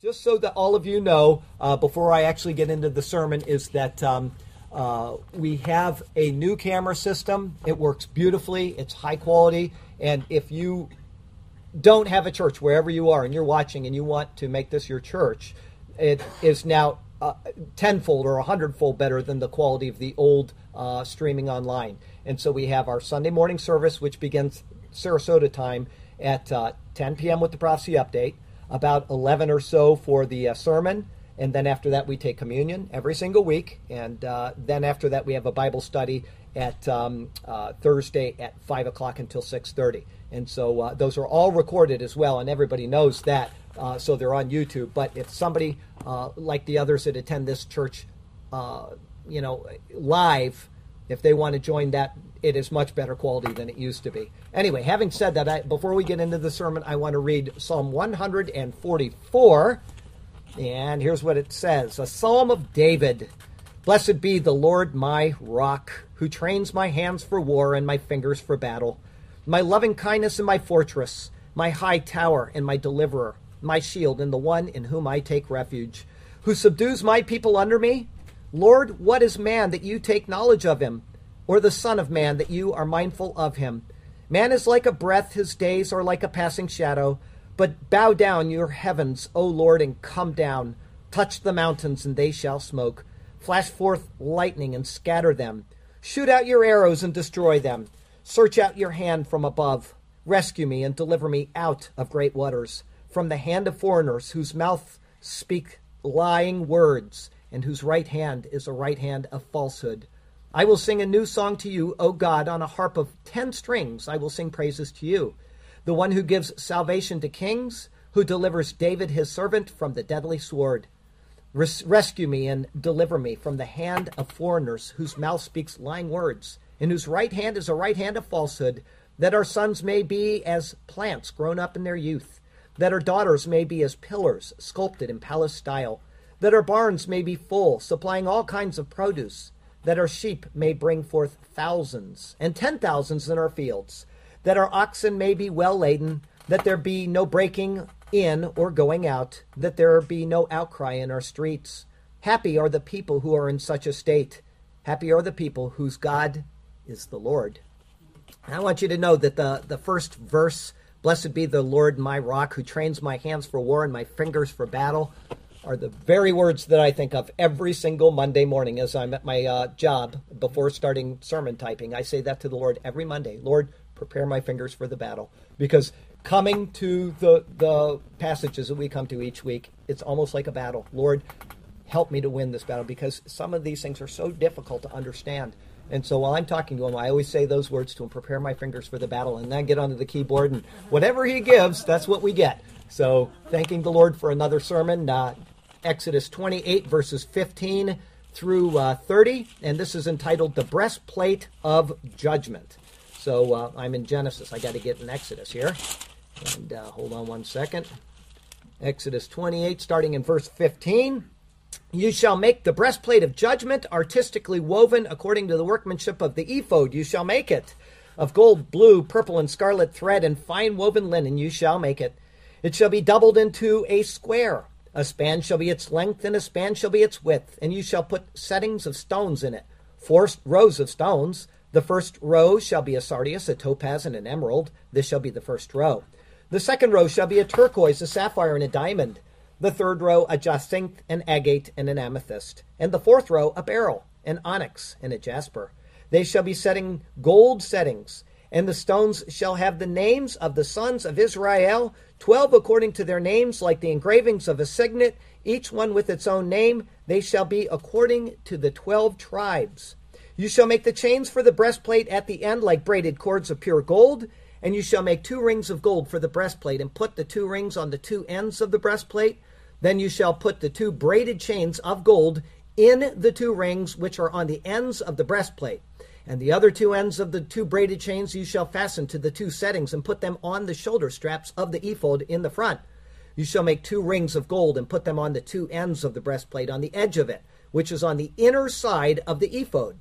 Just so that all of you know, uh, before I actually get into the sermon, is that um, uh, we have a new camera system. It works beautifully, it's high quality, and if you don't have a church wherever you are and you're watching and you want to make this your church, it is now uh, tenfold or a hundredfold better than the quality of the old uh, streaming online. And so we have our Sunday morning service, which begins Sarasota time at uh, 10 p.m. with the prophecy update about 11 or so for the uh, sermon. And then after that, we take communion every single week. And uh, then after that, we have a Bible study at um, uh, Thursday at 5 o'clock until 6.30. And so uh, those are all recorded as well, and everybody knows that. Uh, so they're on YouTube. But if somebody uh, like the others that attend this church, you know, live, if they want to join that it is much better quality than it used to be. Anyway, having said that, I, before we get into the sermon, I want to read Psalm 144. And here's what it says A psalm of David. Blessed be the Lord my rock, who trains my hands for war and my fingers for battle, my loving kindness and my fortress, my high tower and my deliverer, my shield and the one in whom I take refuge, who subdues my people under me. Lord, what is man that you take knowledge of him? Or the Son of Man, that you are mindful of him. Man is like a breath, his days are like a passing shadow. But bow down your heavens, O Lord, and come down. Touch the mountains, and they shall smoke. Flash forth lightning, and scatter them. Shoot out your arrows, and destroy them. Search out your hand from above. Rescue me, and deliver me out of great waters, from the hand of foreigners, whose mouth speak lying words, and whose right hand is a right hand of falsehood. I will sing a new song to you, O God, on a harp of ten strings. I will sing praises to you. The one who gives salvation to kings, who delivers David his servant from the deadly sword. Res- rescue me and deliver me from the hand of foreigners, whose mouth speaks lying words, and whose right hand is a right hand of falsehood, that our sons may be as plants grown up in their youth, that our daughters may be as pillars sculpted in palace style, that our barns may be full, supplying all kinds of produce that our sheep may bring forth thousands and ten thousands in our fields, that our oxen may be well laden, that there be no breaking in or going out, that there be no outcry in our streets. Happy are the people who are in such a state. Happy are the people whose God is the Lord. I want you to know that the, the first verse, Blessed be the Lord my rock, who trains my hands for war and my fingers for battle, are the very words that I think of every single Monday morning as I'm at my uh, job before starting sermon typing. I say that to the Lord every Monday Lord, prepare my fingers for the battle. Because coming to the, the passages that we come to each week, it's almost like a battle. Lord, help me to win this battle because some of these things are so difficult to understand. And so while I'm talking to him, I always say those words to him prepare my fingers for the battle, and then get onto the keyboard, and whatever he gives, that's what we get. So, thanking the Lord for another sermon, uh, Exodus 28, verses 15 through uh, 30, and this is entitled The Breastplate of Judgment. So, uh, I'm in Genesis. I got to get in Exodus here. And uh, hold on one second. Exodus 28, starting in verse 15. You shall make the breastplate of judgment artistically woven according to the workmanship of the ephod. You shall make it. Of gold, blue, purple, and scarlet thread, and fine woven linen, you shall make it. It shall be doubled into a square. A span shall be its length, and a span shall be its width, and you shall put settings of stones in it, four rows of stones. The first row shall be a sardius, a topaz, and an emerald. This shall be the first row. The second row shall be a turquoise, a sapphire, and a diamond. The third row a jacinth, an agate, and an amethyst. And the fourth row a beryl, an onyx, and a jasper. They shall be setting gold settings and the stones shall have the names of the sons of Israel, twelve according to their names, like the engravings of a signet, each one with its own name. They shall be according to the twelve tribes. You shall make the chains for the breastplate at the end like braided cords of pure gold, and you shall make two rings of gold for the breastplate, and put the two rings on the two ends of the breastplate. Then you shall put the two braided chains of gold in the two rings which are on the ends of the breastplate. And the other two ends of the two braided chains you shall fasten to the two settings and put them on the shoulder straps of the ephod in the front. You shall make two rings of gold and put them on the two ends of the breastplate on the edge of it, which is on the inner side of the ephod.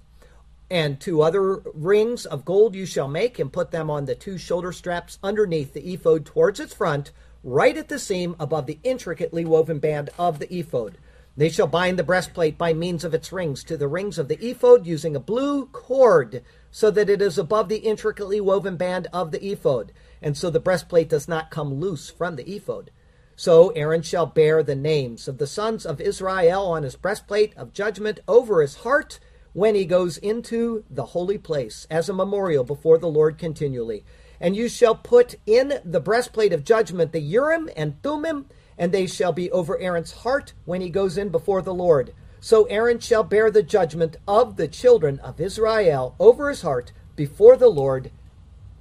And two other rings of gold you shall make and put them on the two shoulder straps underneath the ephod towards its front, right at the seam above the intricately woven band of the ephod. They shall bind the breastplate by means of its rings to the rings of the ephod using a blue cord so that it is above the intricately woven band of the ephod, and so the breastplate does not come loose from the ephod. So Aaron shall bear the names of the sons of Israel on his breastplate of judgment over his heart when he goes into the holy place as a memorial before the Lord continually. And you shall put in the breastplate of judgment the Urim and Thummim and they shall be over Aaron's heart when he goes in before the Lord. So Aaron shall bear the judgment of the children of Israel over his heart before the Lord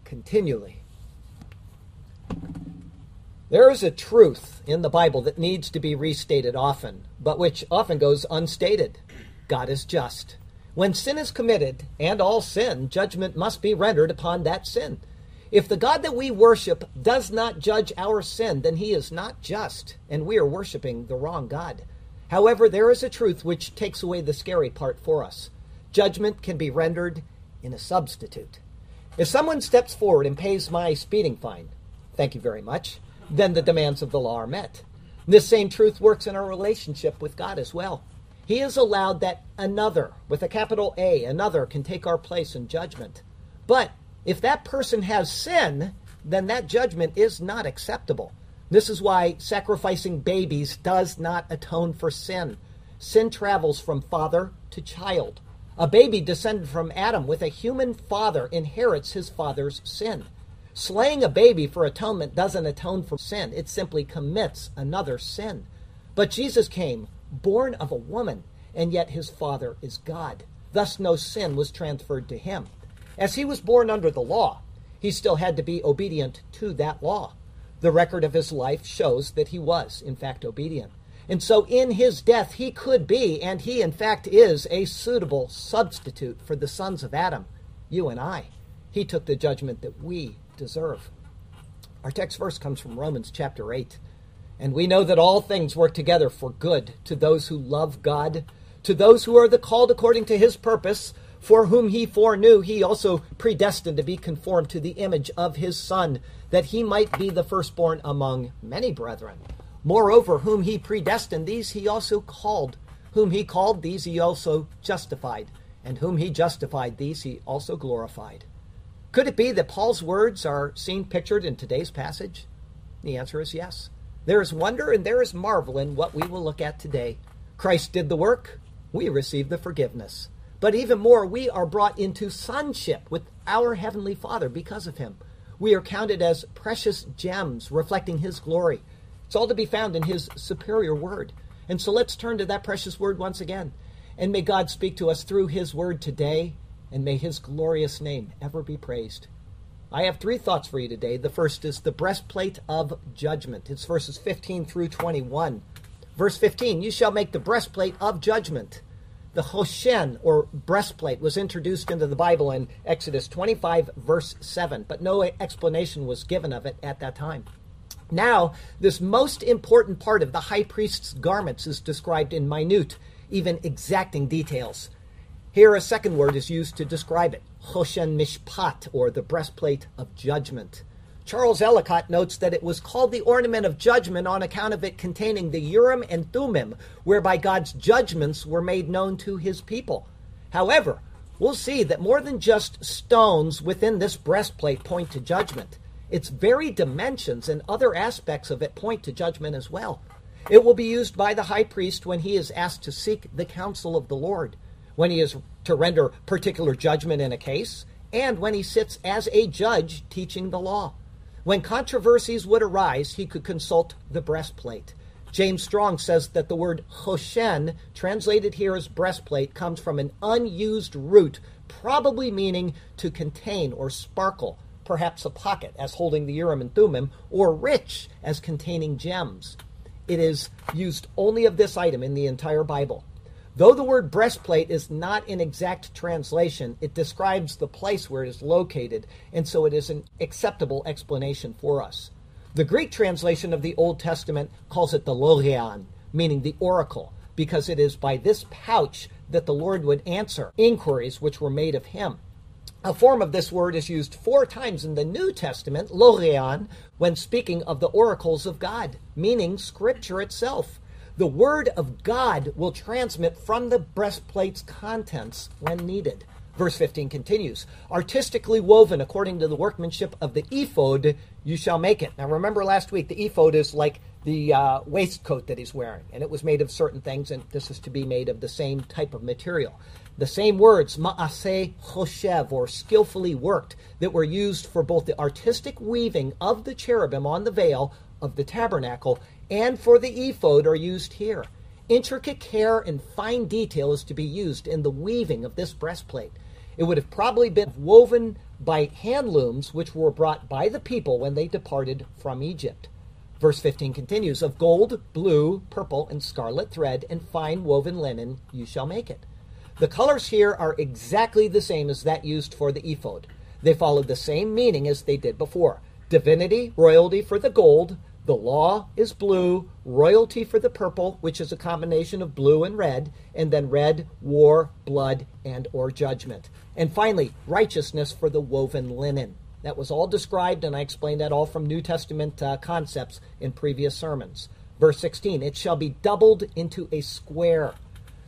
continually. There is a truth in the Bible that needs to be restated often, but which often goes unstated. God is just. When sin is committed, and all sin, judgment must be rendered upon that sin. If the God that we worship does not judge our sin, then he is not just, and we are worshiping the wrong God. However, there is a truth which takes away the scary part for us. Judgment can be rendered in a substitute. If someone steps forward and pays my speeding fine, thank you very much, then the demands of the law are met. This same truth works in our relationship with God as well. He has allowed that another, with a capital A, another can take our place in judgment. But if that person has sin, then that judgment is not acceptable. This is why sacrificing babies does not atone for sin. Sin travels from father to child. A baby descended from Adam with a human father inherits his father's sin. Slaying a baby for atonement doesn't atone for sin, it simply commits another sin. But Jesus came, born of a woman, and yet his father is God. Thus, no sin was transferred to him. As he was born under the law, he still had to be obedient to that law. The record of his life shows that he was, in fact, obedient. And so in his death, he could be, and he, in fact, is a suitable substitute for the sons of Adam, you and I. He took the judgment that we deserve. Our text verse comes from Romans chapter 8. And we know that all things work together for good to those who love God, to those who are the called according to his purpose for whom he foreknew, he also predestined to be conformed to the image of his Son, that he might be the firstborn among many brethren. Moreover, whom he predestined, these he also called. Whom he called, these he also justified. And whom he justified, these he also glorified. Could it be that Paul's words are seen pictured in today's passage? The answer is yes. There is wonder and there is marvel in what we will look at today. Christ did the work, we receive the forgiveness. But even more, we are brought into sonship with our Heavenly Father because of Him. We are counted as precious gems reflecting His glory. It's all to be found in His superior word. And so let's turn to that precious word once again. And may God speak to us through His word today, and may His glorious name ever be praised. I have three thoughts for you today. The first is the breastplate of judgment. It's verses 15 through 21. Verse 15 You shall make the breastplate of judgment. The Hoshen, or breastplate, was introduced into the Bible in Exodus 25, verse 7, but no explanation was given of it at that time. Now, this most important part of the high priest's garments is described in minute, even exacting details. Here, a second word is used to describe it Hoshen Mishpat, or the breastplate of judgment. Charles Ellicott notes that it was called the ornament of judgment on account of it containing the Urim and Thummim, whereby God's judgments were made known to his people. However, we'll see that more than just stones within this breastplate point to judgment. Its very dimensions and other aspects of it point to judgment as well. It will be used by the high priest when he is asked to seek the counsel of the Lord, when he is to render particular judgment in a case, and when he sits as a judge teaching the law. When controversies would arise, he could consult the breastplate. James Strong says that the word hoshen, translated here as breastplate, comes from an unused root, probably meaning to contain or sparkle, perhaps a pocket as holding the Urim and Thummim, or rich as containing gems. It is used only of this item in the entire Bible. Though the word breastplate is not an exact translation, it describes the place where it is located, and so it is an acceptable explanation for us. The Greek translation of the Old Testament calls it the logion, meaning the oracle, because it is by this pouch that the Lord would answer inquiries which were made of him. A form of this word is used four times in the New Testament, logeon, when speaking of the oracles of God, meaning Scripture itself. The Word of God will transmit from the breastplate's contents when needed. Verse 15 continues Artistically woven according to the workmanship of the ephod, you shall make it. Now, remember last week, the ephod is like the uh, waistcoat that he's wearing, and it was made of certain things, and this is to be made of the same type of material. The same words, ma'aseh choshev, or skillfully worked, that were used for both the artistic weaving of the cherubim on the veil of the tabernacle and for the ephod are used here. Intricate care and fine detail is to be used in the weaving of this breastplate. It would have probably been woven by hand looms, which were brought by the people when they departed from Egypt. Verse 15 continues Of gold, blue, purple, and scarlet thread, and fine woven linen, you shall make it. The colors here are exactly the same as that used for the ephod. They follow the same meaning as they did before divinity, royalty for the gold, the law is blue, royalty for the purple, which is a combination of blue and red, and then red, war, blood, and or judgment. And finally, righteousness for the woven linen. That was all described, and I explained that all from New Testament uh, concepts in previous sermons. Verse 16, it shall be doubled into a square.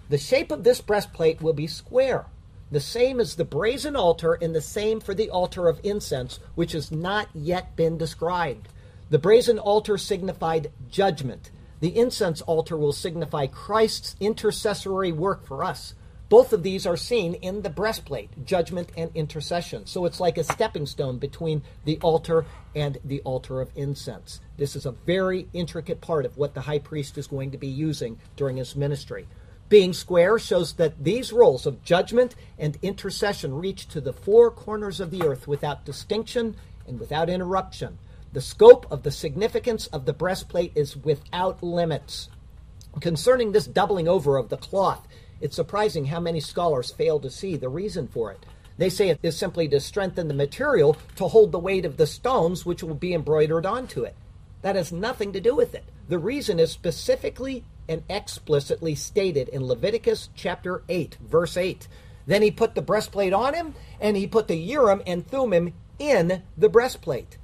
The shape of this breastplate will be square, the same as the brazen altar, and the same for the altar of incense, which has not yet been described. The brazen altar signified judgment. The incense altar will signify Christ's intercessory work for us. Both of these are seen in the breastplate, judgment and intercession. So it's like a stepping stone between the altar and the altar of incense. This is a very intricate part of what the high priest is going to be using during his ministry. Being square shows that these roles of judgment and intercession reach to the four corners of the earth without distinction and without interruption. The scope of the significance of the breastplate is without limits. Concerning this doubling over of the cloth, it's surprising how many scholars fail to see the reason for it. They say it is simply to strengthen the material to hold the weight of the stones which will be embroidered onto it. That has nothing to do with it. The reason is specifically and explicitly stated in Leviticus chapter 8, verse 8. Then he put the breastplate on him, and he put the Urim and Thummim in the breastplate.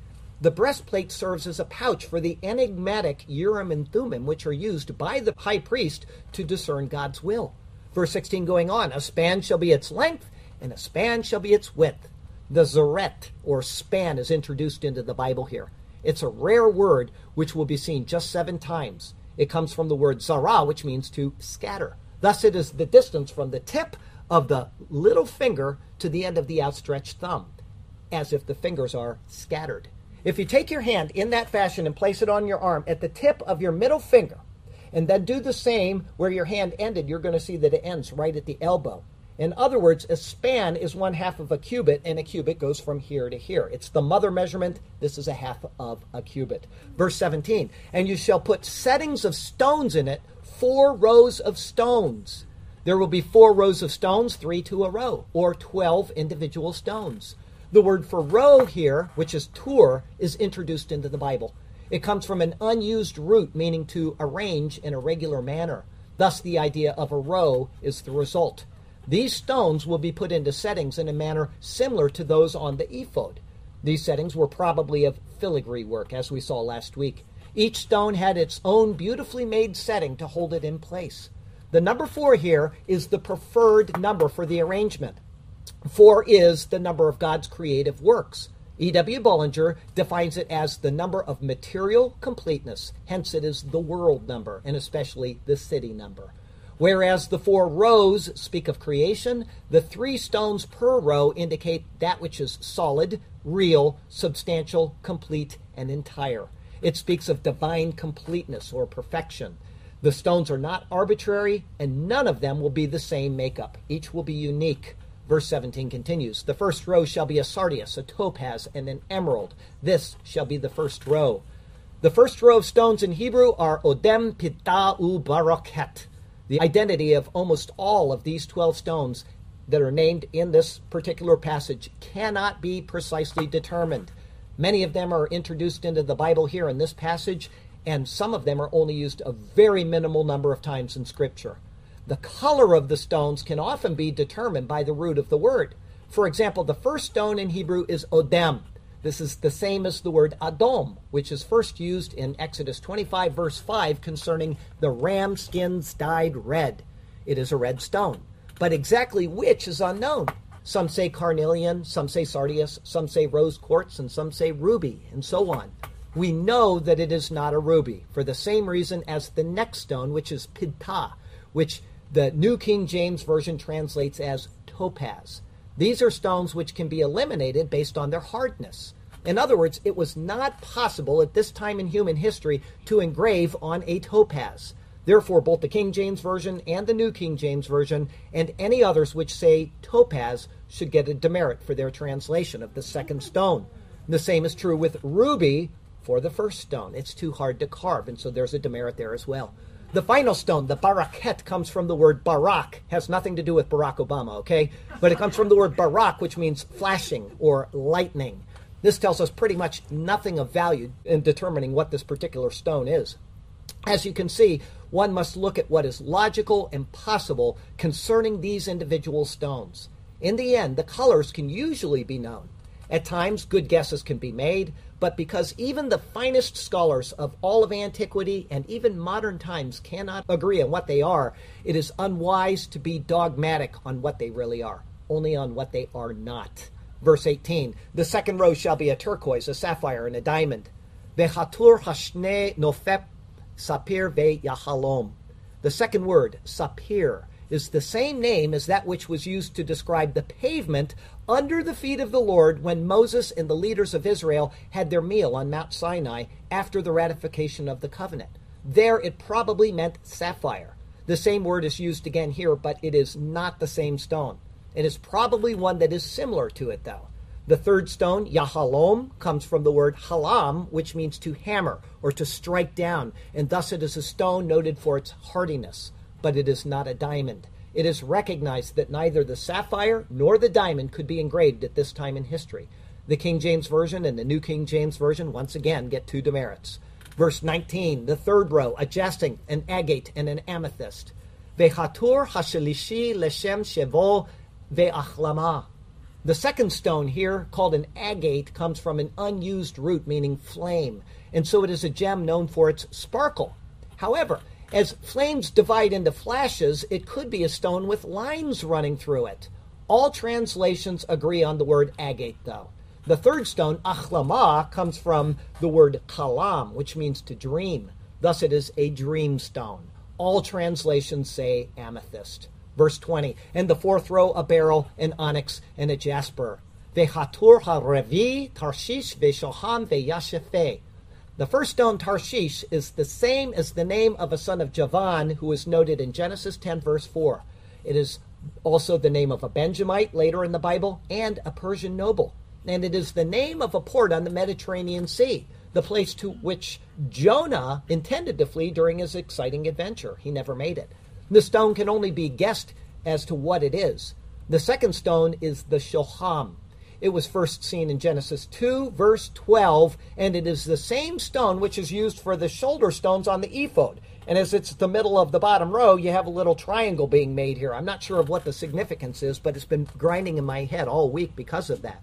The breastplate serves as a pouch for the enigmatic Urim and Thummim, which are used by the high priest to discern God's will. Verse 16 going on, a span shall be its length, and a span shall be its width. The zeret, or span, is introduced into the Bible here. It's a rare word which will be seen just seven times. It comes from the word zara, which means to scatter. Thus, it is the distance from the tip of the little finger to the end of the outstretched thumb, as if the fingers are scattered. If you take your hand in that fashion and place it on your arm at the tip of your middle finger, and then do the same where your hand ended, you're going to see that it ends right at the elbow. In other words, a span is one half of a cubit, and a cubit goes from here to here. It's the mother measurement. This is a half of a cubit. Verse 17, and you shall put settings of stones in it, four rows of stones. There will be four rows of stones, three to a row, or 12 individual stones. The word for row here, which is tur, is introduced into the Bible. It comes from an unused root meaning to arrange in a regular manner. Thus, the idea of a row is the result. These stones will be put into settings in a manner similar to those on the ephod. These settings were probably of filigree work, as we saw last week. Each stone had its own beautifully made setting to hold it in place. The number four here is the preferred number for the arrangement. Four is the number of God's creative works. E.W. Bullinger defines it as the number of material completeness, hence, it is the world number, and especially the city number. Whereas the four rows speak of creation, the three stones per row indicate that which is solid, real, substantial, complete, and entire. It speaks of divine completeness or perfection. The stones are not arbitrary, and none of them will be the same makeup. Each will be unique. Verse 17 continues The first row shall be a sardius, a topaz, and an emerald. This shall be the first row. The first row of stones in Hebrew are odem, pitah, u. The identity of almost all of these 12 stones that are named in this particular passage cannot be precisely determined. Many of them are introduced into the Bible here in this passage, and some of them are only used a very minimal number of times in Scripture. The color of the stones can often be determined by the root of the word. For example, the first stone in Hebrew is Odem. This is the same as the word Adom, which is first used in Exodus 25, verse 5, concerning the ram skins dyed red. It is a red stone. But exactly which is unknown. Some say carnelian, some say sardius, some say rose quartz, and some say ruby, and so on. We know that it is not a ruby for the same reason as the next stone, which is pidta, which the New King James Version translates as topaz. These are stones which can be eliminated based on their hardness. In other words, it was not possible at this time in human history to engrave on a topaz. Therefore, both the King James Version and the New King James Version and any others which say topaz should get a demerit for their translation of the second stone. The same is true with ruby for the first stone. It's too hard to carve, and so there's a demerit there as well. The final stone, the baraket, comes from the word barak, has nothing to do with Barack Obama, okay? But it comes from the word barak, which means flashing or lightning. This tells us pretty much nothing of value in determining what this particular stone is. As you can see, one must look at what is logical and possible concerning these individual stones. In the end, the colors can usually be known. At times, good guesses can be made, but because even the finest scholars of all of antiquity and even modern times cannot agree on what they are, it is unwise to be dogmatic on what they really are, only on what they are not. Verse 18 The second row shall be a turquoise, a sapphire, and a diamond. Nofep sapir ve yahalom. The second word, sapir, is the same name as that which was used to describe the pavement under the feet of the Lord when Moses and the leaders of Israel had their meal on Mount Sinai after the ratification of the covenant. There it probably meant sapphire. The same word is used again here, but it is not the same stone. It is probably one that is similar to it, though. The third stone, Yahalom, comes from the word halam, which means to hammer or to strike down, and thus it is a stone noted for its hardiness but it is not a diamond. It is recognized that neither the sapphire nor the diamond could be engraved at this time in history. The King James Version and the New King James Version once again get two demerits. Verse 19, the third row, a jacinth, an agate, and an amethyst. Vehatur hashelishi leshem shevo ve'achlama. The second stone here, called an agate, comes from an unused root meaning flame, and so it is a gem known for its sparkle. However, as flames divide into flashes, it could be a stone with lines running through it. All translations agree on the word agate, though. The third stone, achlama, comes from the word kalam, which means to dream. Thus, it is a dream stone. All translations say amethyst. Verse 20, and the fourth row, a beryl, an onyx, and a jasper. Vehatur ha-revi, tarshish, veshoham, veyashephe. The first stone, Tarshish, is the same as the name of a son of Javan who is noted in Genesis 10, verse 4. It is also the name of a Benjamite later in the Bible and a Persian noble. And it is the name of a port on the Mediterranean Sea, the place to which Jonah intended to flee during his exciting adventure. He never made it. The stone can only be guessed as to what it is. The second stone is the Shoham, it was first seen in Genesis 2, verse 12, and it is the same stone which is used for the shoulder stones on the ephod. And as it's the middle of the bottom row, you have a little triangle being made here. I'm not sure of what the significance is, but it's been grinding in my head all week because of that.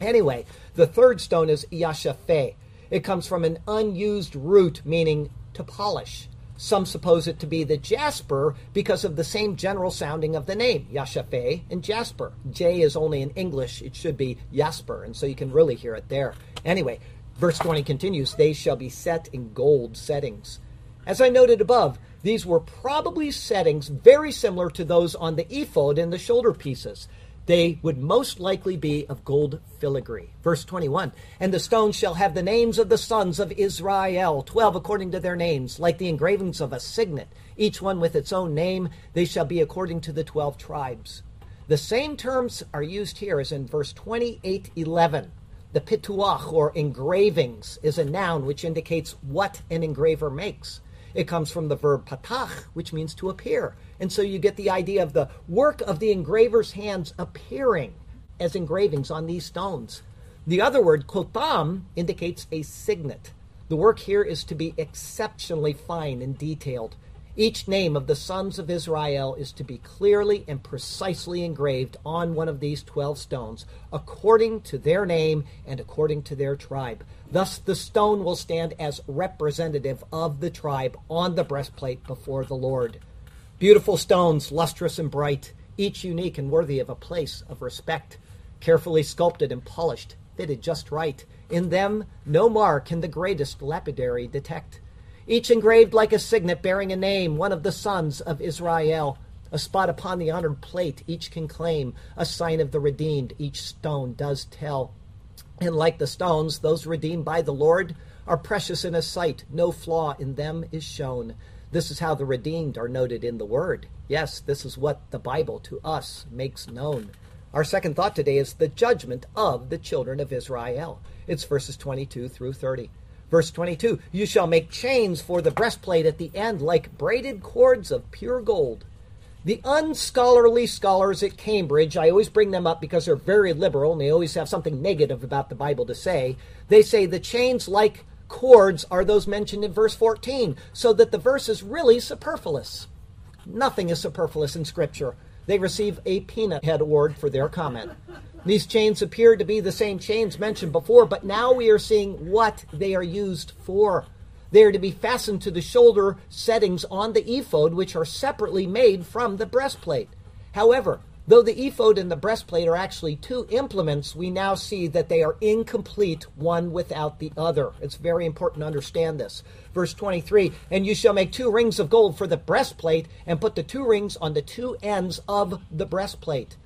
Anyway, the third stone is yashafeh. It comes from an unused root meaning to polish. Some suppose it to be the jasper because of the same general sounding of the name, Yashafe and Jasper. J is only in English, it should be Jasper, and so you can really hear it there. Anyway, verse 20 continues They shall be set in gold settings. As I noted above, these were probably settings very similar to those on the ephod and the shoulder pieces they would most likely be of gold filigree. Verse 21 And the stones shall have the names of the sons of Israel, twelve according to their names, like the engravings of a signet, each one with its own name. They shall be according to the twelve tribes. The same terms are used here as in verse 28 11. The pituach, or engravings, is a noun which indicates what an engraver makes. It comes from the verb patach, which means to appear. And so you get the idea of the work of the engraver's hands appearing as engravings on these stones. The other word, kotam, indicates a signet. The work here is to be exceptionally fine and detailed. Each name of the sons of Israel is to be clearly and precisely engraved on one of these twelve stones, according to their name and according to their tribe. Thus, the stone will stand as representative of the tribe on the breastplate before the Lord. Beautiful stones, lustrous and bright, each unique and worthy of a place of respect, carefully sculpted and polished, fitted just right. In them, no mar can the greatest lapidary detect each engraved like a signet bearing a name, one of the sons of Israel. A spot upon the honored plate each can claim, a sign of the redeemed each stone does tell. And like the stones, those redeemed by the Lord are precious in his sight, no flaw in them is shown. This is how the redeemed are noted in the Word. Yes, this is what the Bible to us makes known. Our second thought today is the judgment of the children of Israel. It's verses 22 through 30. Verse 22 You shall make chains for the breastplate at the end, like braided cords of pure gold. The unscholarly scholars at Cambridge, I always bring them up because they're very liberal and they always have something negative about the Bible to say. They say the chains, like cords, are those mentioned in verse 14, so that the verse is really superfluous. Nothing is superfluous in Scripture. They receive a peanut head award for their comment. These chains appear to be the same chains mentioned before, but now we are seeing what they are used for. They are to be fastened to the shoulder settings on the ephod, which are separately made from the breastplate. However, though the ephod and the breastplate are actually two implements, we now see that they are incomplete one without the other. It's very important to understand this. Verse 23 And you shall make two rings of gold for the breastplate, and put the two rings on the two ends of the breastplate.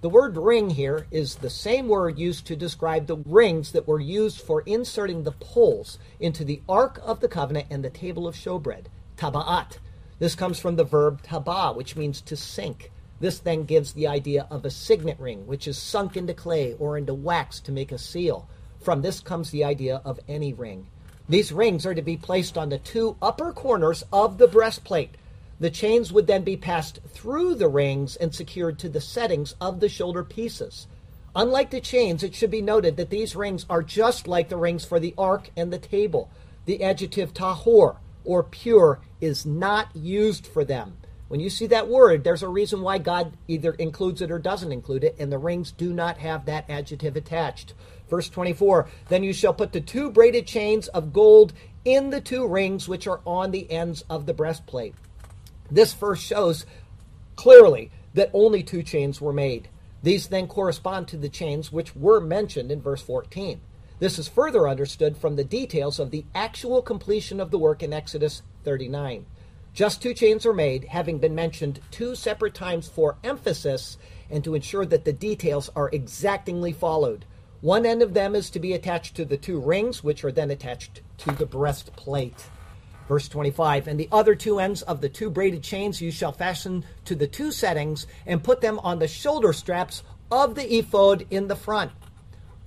The word ring here is the same word used to describe the rings that were used for inserting the poles into the Ark of the Covenant and the table of showbread, taba'at. This comes from the verb taba, which means to sink. This then gives the idea of a signet ring, which is sunk into clay or into wax to make a seal. From this comes the idea of any ring. These rings are to be placed on the two upper corners of the breastplate the chains would then be passed through the rings and secured to the settings of the shoulder pieces. Unlike the chains, it should be noted that these rings are just like the rings for the ark and the table. The adjective tahor, or pure, is not used for them. When you see that word, there's a reason why God either includes it or doesn't include it, and the rings do not have that adjective attached. Verse 24 Then you shall put the two braided chains of gold in the two rings which are on the ends of the breastplate. This verse shows clearly that only two chains were made. These then correspond to the chains which were mentioned in verse 14. This is further understood from the details of the actual completion of the work in Exodus 39. Just two chains are made, having been mentioned two separate times for emphasis and to ensure that the details are exactingly followed. One end of them is to be attached to the two rings, which are then attached to the breastplate. Verse 25, and the other two ends of the two braided chains you shall fasten to the two settings and put them on the shoulder straps of the ephod in the front.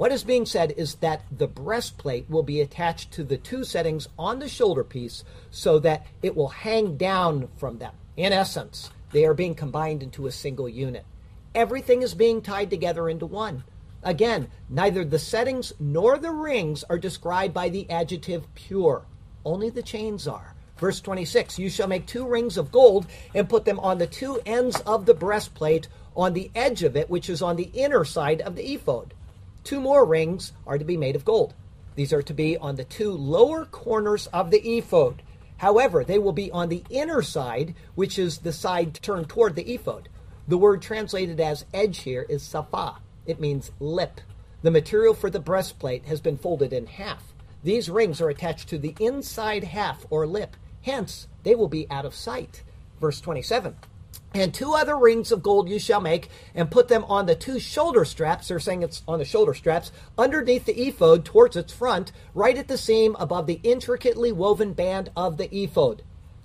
What is being said is that the breastplate will be attached to the two settings on the shoulder piece so that it will hang down from them. In essence, they are being combined into a single unit. Everything is being tied together into one. Again, neither the settings nor the rings are described by the adjective pure. Only the chains are. Verse 26 You shall make two rings of gold and put them on the two ends of the breastplate, on the edge of it, which is on the inner side of the ephod. Two more rings are to be made of gold. These are to be on the two lower corners of the ephod. However, they will be on the inner side, which is the side turned toward the ephod. The word translated as edge here is safa. It means lip. The material for the breastplate has been folded in half. These rings are attached to the inside half or lip, hence, they will be out of sight. Verse 27. And two other rings of gold you shall make, and put them on the two shoulder straps. They're saying it's on the shoulder straps, underneath the ephod, towards its front, right at the seam above the intricately woven band of the ephod.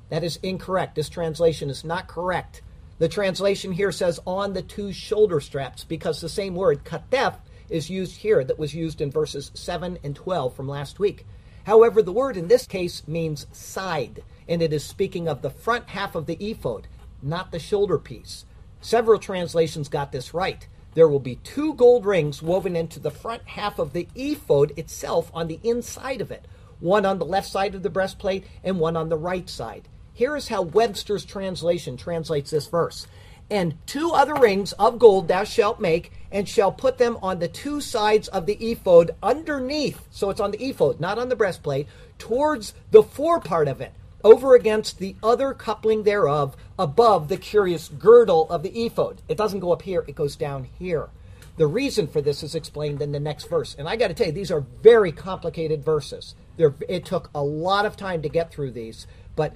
That is incorrect. This translation is not correct. The translation here says on the two shoulder straps, because the same word, katef, is used here that was used in verses 7 and 12 from last week. However, the word in this case means side, and it is speaking of the front half of the ephod, not the shoulder piece. Several translations got this right. There will be two gold rings woven into the front half of the ephod itself on the inside of it, one on the left side of the breastplate and one on the right side. Here is how Webster's translation translates this verse. And two other rings of gold thou shalt make, and shall put them on the two sides of the ephod underneath. So it's on the ephod, not on the breastplate, towards the forepart of it, over against the other coupling thereof, above the curious girdle of the ephod. It doesn't go up here, it goes down here. The reason for this is explained in the next verse. And I got to tell you, these are very complicated verses. They're, it took a lot of time to get through these, but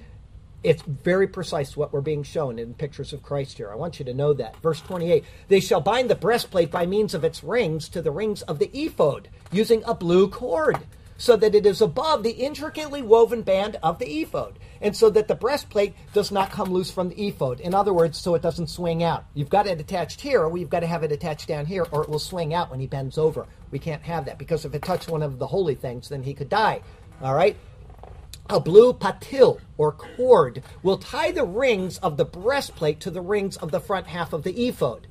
it's very precise what we're being shown in pictures of Christ here. I want you to know that. Verse 28 They shall bind the breastplate by means of its rings to the rings of the ephod, using a blue cord, so that it is above the intricately woven band of the ephod, and so that the breastplate does not come loose from the ephod. In other words, so it doesn't swing out. You've got it attached here, or you've got to have it attached down here, or it will swing out when he bends over. We can't have that because if it touched one of the holy things, then he could die. All right? A blue patil or cord will tie the rings of the breastplate to the rings of the front half of the ephod.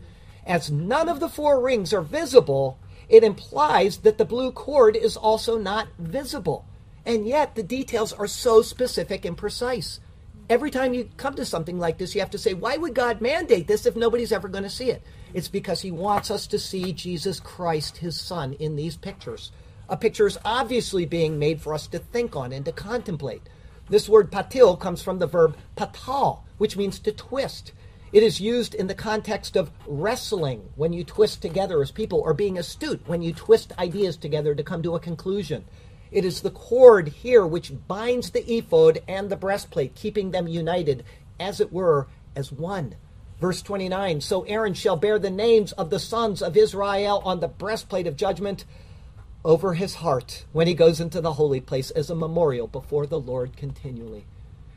As none of the four rings are visible, it implies that the blue cord is also not visible. And yet, the details are so specific and precise. Every time you come to something like this, you have to say, why would God mandate this if nobody's ever going to see it? It's because He wants us to see Jesus Christ, His Son, in these pictures. A picture is obviously being made for us to think on and to contemplate. This word patil comes from the verb patal, which means to twist. It is used in the context of wrestling when you twist together as people, or being astute when you twist ideas together to come to a conclusion. It is the cord here which binds the ephod and the breastplate, keeping them united, as it were, as one. Verse 29 So Aaron shall bear the names of the sons of Israel on the breastplate of judgment over his heart when he goes into the holy place as a memorial before the Lord continually.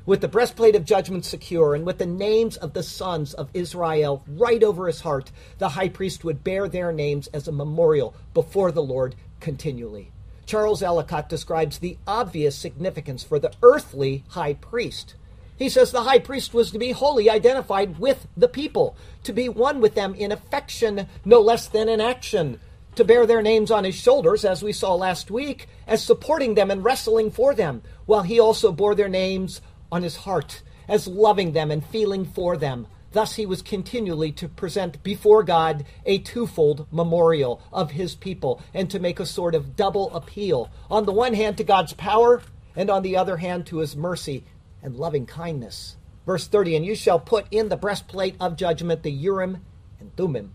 With the breastplate of judgment secure and with the names of the sons of Israel right over his heart, the high priest would bear their names as a memorial before the Lord continually. Charles Ellicott describes the obvious significance for the earthly high priest. He says the high priest was to be wholly identified with the people, to be one with them in affection no less than in action, to bear their names on his shoulders, as we saw last week, as supporting them and wrestling for them, while he also bore their names on his heart, as loving them and feeling for them. Thus, he was continually to present before God a twofold memorial of his people and to make a sort of double appeal. On the one hand, to God's power, and on the other hand, to his mercy and loving kindness. Verse 30 And you shall put in the breastplate of judgment the Urim and Thummim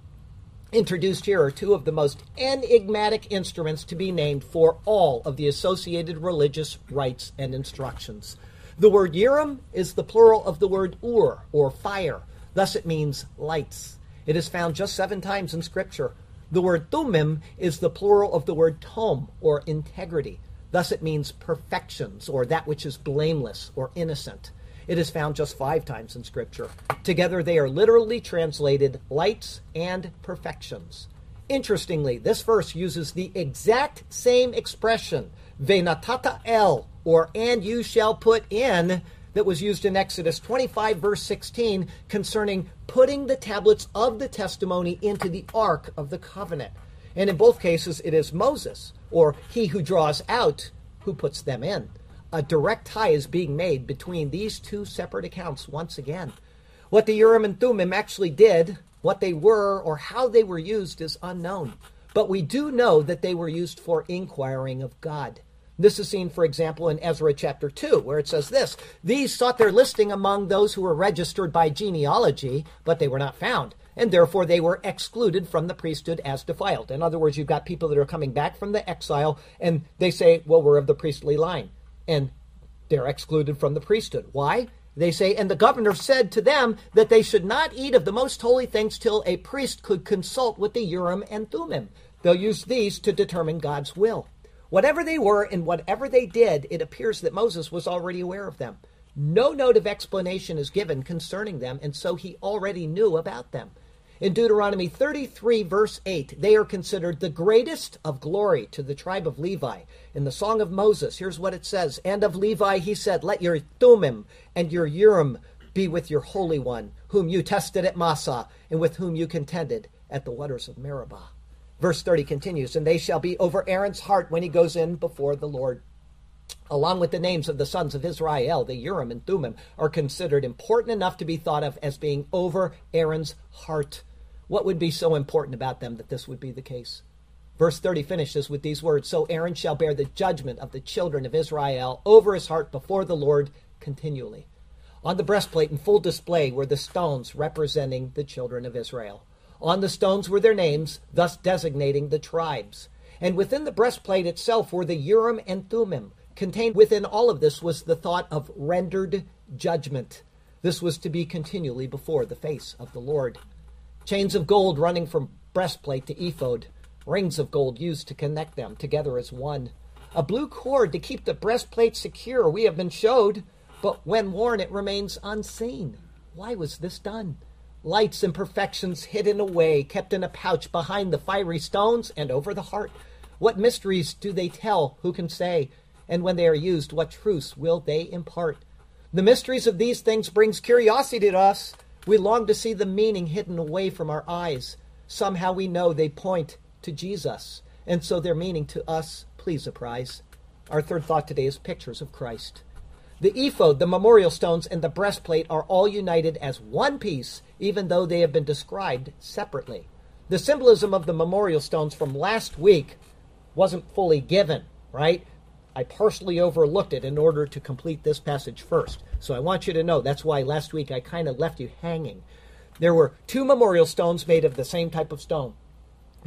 Introduced here are two of the most enigmatic instruments to be named for all of the associated religious rites and instructions. The word Urim is the plural of the word Ur, or fire. Thus it means lights. It is found just seven times in Scripture. The word Thummim is the plural of the word Tom, or integrity. Thus it means perfections, or that which is blameless or innocent. It is found just five times in Scripture. Together, they are literally translated lights and perfections. Interestingly, this verse uses the exact same expression, venatata el, or and you shall put in, that was used in Exodus 25, verse 16, concerning putting the tablets of the testimony into the ark of the covenant. And in both cases, it is Moses, or he who draws out, who puts them in a direct tie is being made between these two separate accounts once again. What the Urim and Thummim actually did, what they were, or how they were used is unknown. But we do know that they were used for inquiring of God. This is seen, for example, in Ezra chapter 2, where it says this These sought their listing among those who were registered by genealogy, but they were not found, and therefore they were excluded from the priesthood as defiled. In other words, you've got people that are coming back from the exile, and they say, Well, we're of the priestly line and they're excluded from the priesthood. Why? They say, and the governor said to them that they should not eat of the most holy things till a priest could consult with the Urim and Thummim. They'll use these to determine God's will. Whatever they were and whatever they did, it appears that Moses was already aware of them. No note of explanation is given concerning them, and so he already knew about them. In Deuteronomy 33, verse 8, they are considered the greatest of glory to the tribe of Levi. In the Song of Moses, here's what it says And of Levi he said, Let your Thummim and your Urim be with your Holy One, whom you tested at Massah, and with whom you contended at the waters of Meribah. Verse 30 continues, And they shall be over Aaron's heart when he goes in before the Lord. along with the names of the sons of Israel, the Urim and Thummim, are considered important enough to be thought of as being over Aaron's heart. What would be so important about them that this would be the case? Verse 30 finishes with these words So Aaron shall bear the judgment of the children of Israel over his heart before the Lord continually. On the breastplate in full display were the stones representing the children of Israel. On the stones were their names, thus designating the tribes. And within the breastplate itself were the Urim and Thummim. Contained within all of this was the thought of rendered judgment. This was to be continually before the face of the Lord. Chains of gold running from breastplate to ephod, rings of gold used to connect them together as one. A blue cord to keep the breastplate secure, we have been showed, but when worn it remains unseen. Why was this done? Lights and perfections hidden away, kept in a pouch behind the fiery stones and over the heart. What mysteries do they tell? Who can say? and when they are used, what truths will they impart? The mysteries of these things brings curiosity to us. We long to see the meaning hidden away from our eyes. Somehow we know they point to Jesus, and so their meaning to us please a prize. Our third thought today is pictures of Christ. The ephod, the memorial stones, and the breastplate are all united as one piece, even though they have been described separately. The symbolism of the memorial stones from last week wasn't fully given, right? I partially overlooked it in order to complete this passage first. So I want you to know that's why last week I kind of left you hanging. There were two memorial stones made of the same type of stone.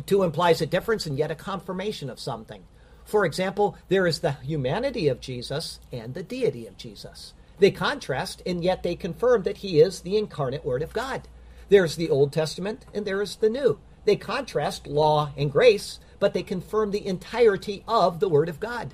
Two implies a difference and yet a confirmation of something. For example, there is the humanity of Jesus and the deity of Jesus. They contrast, and yet they confirm that he is the incarnate Word of God. There's the Old Testament, and there is the New. They contrast law and grace, but they confirm the entirety of the Word of God.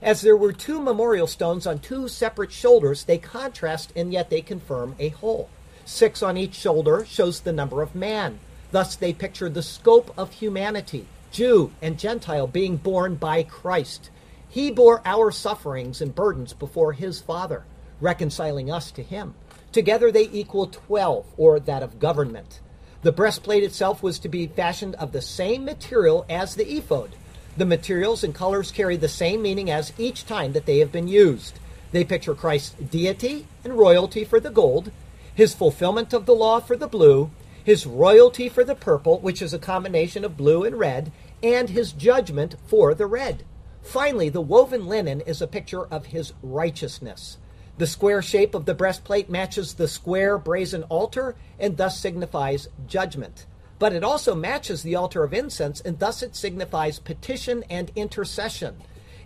As there were two memorial stones on two separate shoulders, they contrast and yet they confirm a whole. Six on each shoulder shows the number of man. Thus, they picture the scope of humanity, Jew and Gentile, being born by Christ. He bore our sufferings and burdens before his Father, reconciling us to him. Together they equal 12, or that of government. The breastplate itself was to be fashioned of the same material as the ephod the materials and colors carry the same meaning as each time that they have been used. They picture Christ's deity and royalty for the gold, his fulfillment of the law for the blue, his royalty for the purple, which is a combination of blue and red, and his judgment for the red. Finally, the woven linen is a picture of his righteousness. The square shape of the breastplate matches the square brazen altar and thus signifies judgment but it also matches the altar of incense, and thus it signifies petition and intercession.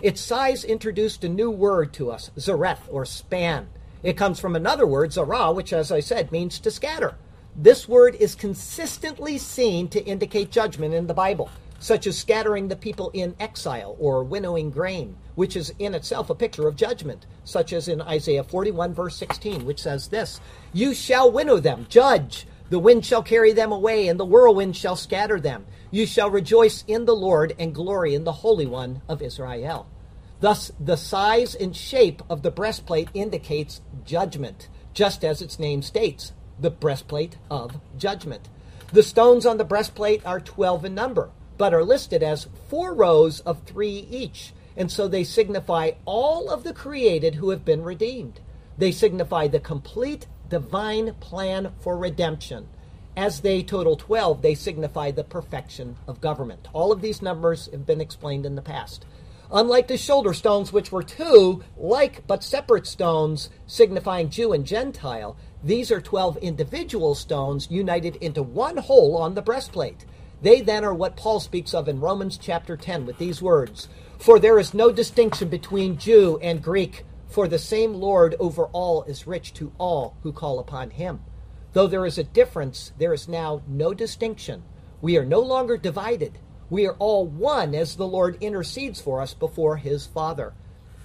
Its size introduced a new word to us, zareth, or span. It comes from another word, zarah, which, as I said, means to scatter. This word is consistently seen to indicate judgment in the Bible, such as scattering the people in exile or winnowing grain, which is in itself a picture of judgment, such as in Isaiah 41, verse 16, which says this You shall winnow them, judge, the wind shall carry them away, and the whirlwind shall scatter them. You shall rejoice in the Lord and glory in the Holy One of Israel. Thus, the size and shape of the breastplate indicates judgment, just as its name states the breastplate of judgment. The stones on the breastplate are 12 in number, but are listed as four rows of three each, and so they signify all of the created who have been redeemed. They signify the complete divine plan for redemption. As they total 12, they signify the perfection of government. All of these numbers have been explained in the past. Unlike the shoulder stones, which were two like but separate stones signifying Jew and Gentile, these are 12 individual stones united into one whole on the breastplate. They then are what Paul speaks of in Romans chapter 10 with these words For there is no distinction between Jew and Greek for the same Lord over all is rich to all who call upon him. Though there is a difference, there is now no distinction. We are no longer divided. We are all one as the Lord intercedes for us before his Father.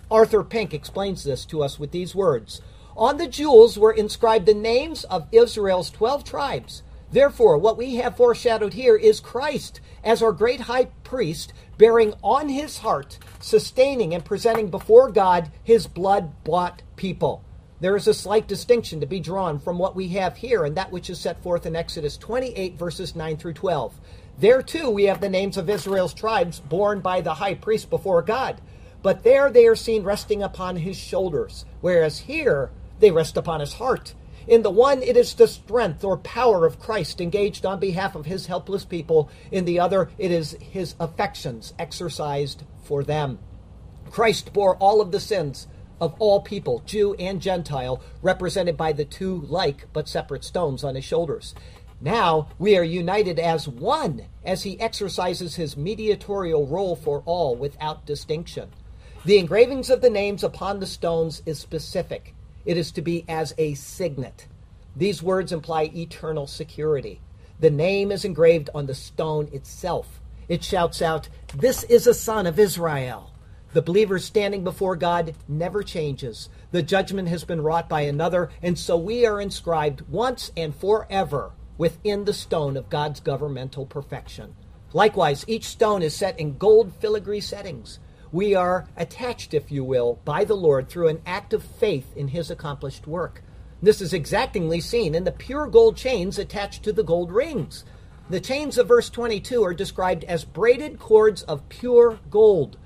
Arthur Pink explains this to us with these words On the jewels were inscribed the names of Israel's twelve tribes. Therefore, what we have foreshadowed here is Christ as our great high priest bearing on his heart, sustaining and presenting before God his blood bought people. There is a slight distinction to be drawn from what we have here and that which is set forth in Exodus 28, verses 9 through 12. There, too, we have the names of Israel's tribes borne by the high priest before God. but there they are seen resting upon his shoulders, whereas here they rest upon his heart. In the one, it is the strength or power of Christ engaged on behalf of his helpless people. In the other, it is his affections exercised for them. Christ bore all of the sins of all people, Jew and Gentile, represented by the two like but separate stones on his shoulders. Now we are united as one as he exercises his mediatorial role for all without distinction. The engravings of the names upon the stones is specific. It is to be as a signet. These words imply eternal security. The name is engraved on the stone itself. It shouts out, This is a son of Israel. The believer standing before God never changes. The judgment has been wrought by another, and so we are inscribed once and forever within the stone of God's governmental perfection. Likewise, each stone is set in gold filigree settings. We are attached, if you will, by the Lord through an act of faith in his accomplished work. This is exactingly seen in the pure gold chains attached to the gold rings. The chains of verse 22 are described as braided cords of pure gold.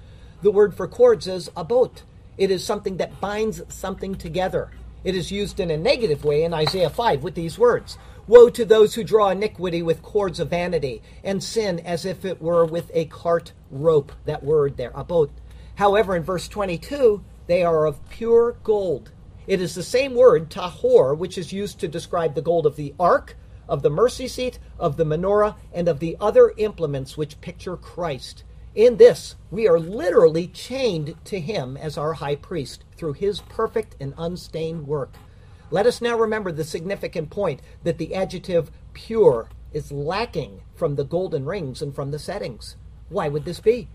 The word for cords is abot. It is something that binds something together. It is used in a negative way in Isaiah 5 with these words Woe to those who draw iniquity with cords of vanity, and sin as if it were with a cart rope. That word there, abot. However, in verse 22, they are of pure gold. It is the same word, tahor, which is used to describe the gold of the ark, of the mercy seat, of the menorah, and of the other implements which picture Christ. In this, we are literally chained to him as our high priest through his perfect and unstained work. Let us now remember the significant point that the adjective pure is lacking from the golden rings and from the settings. Why would this be?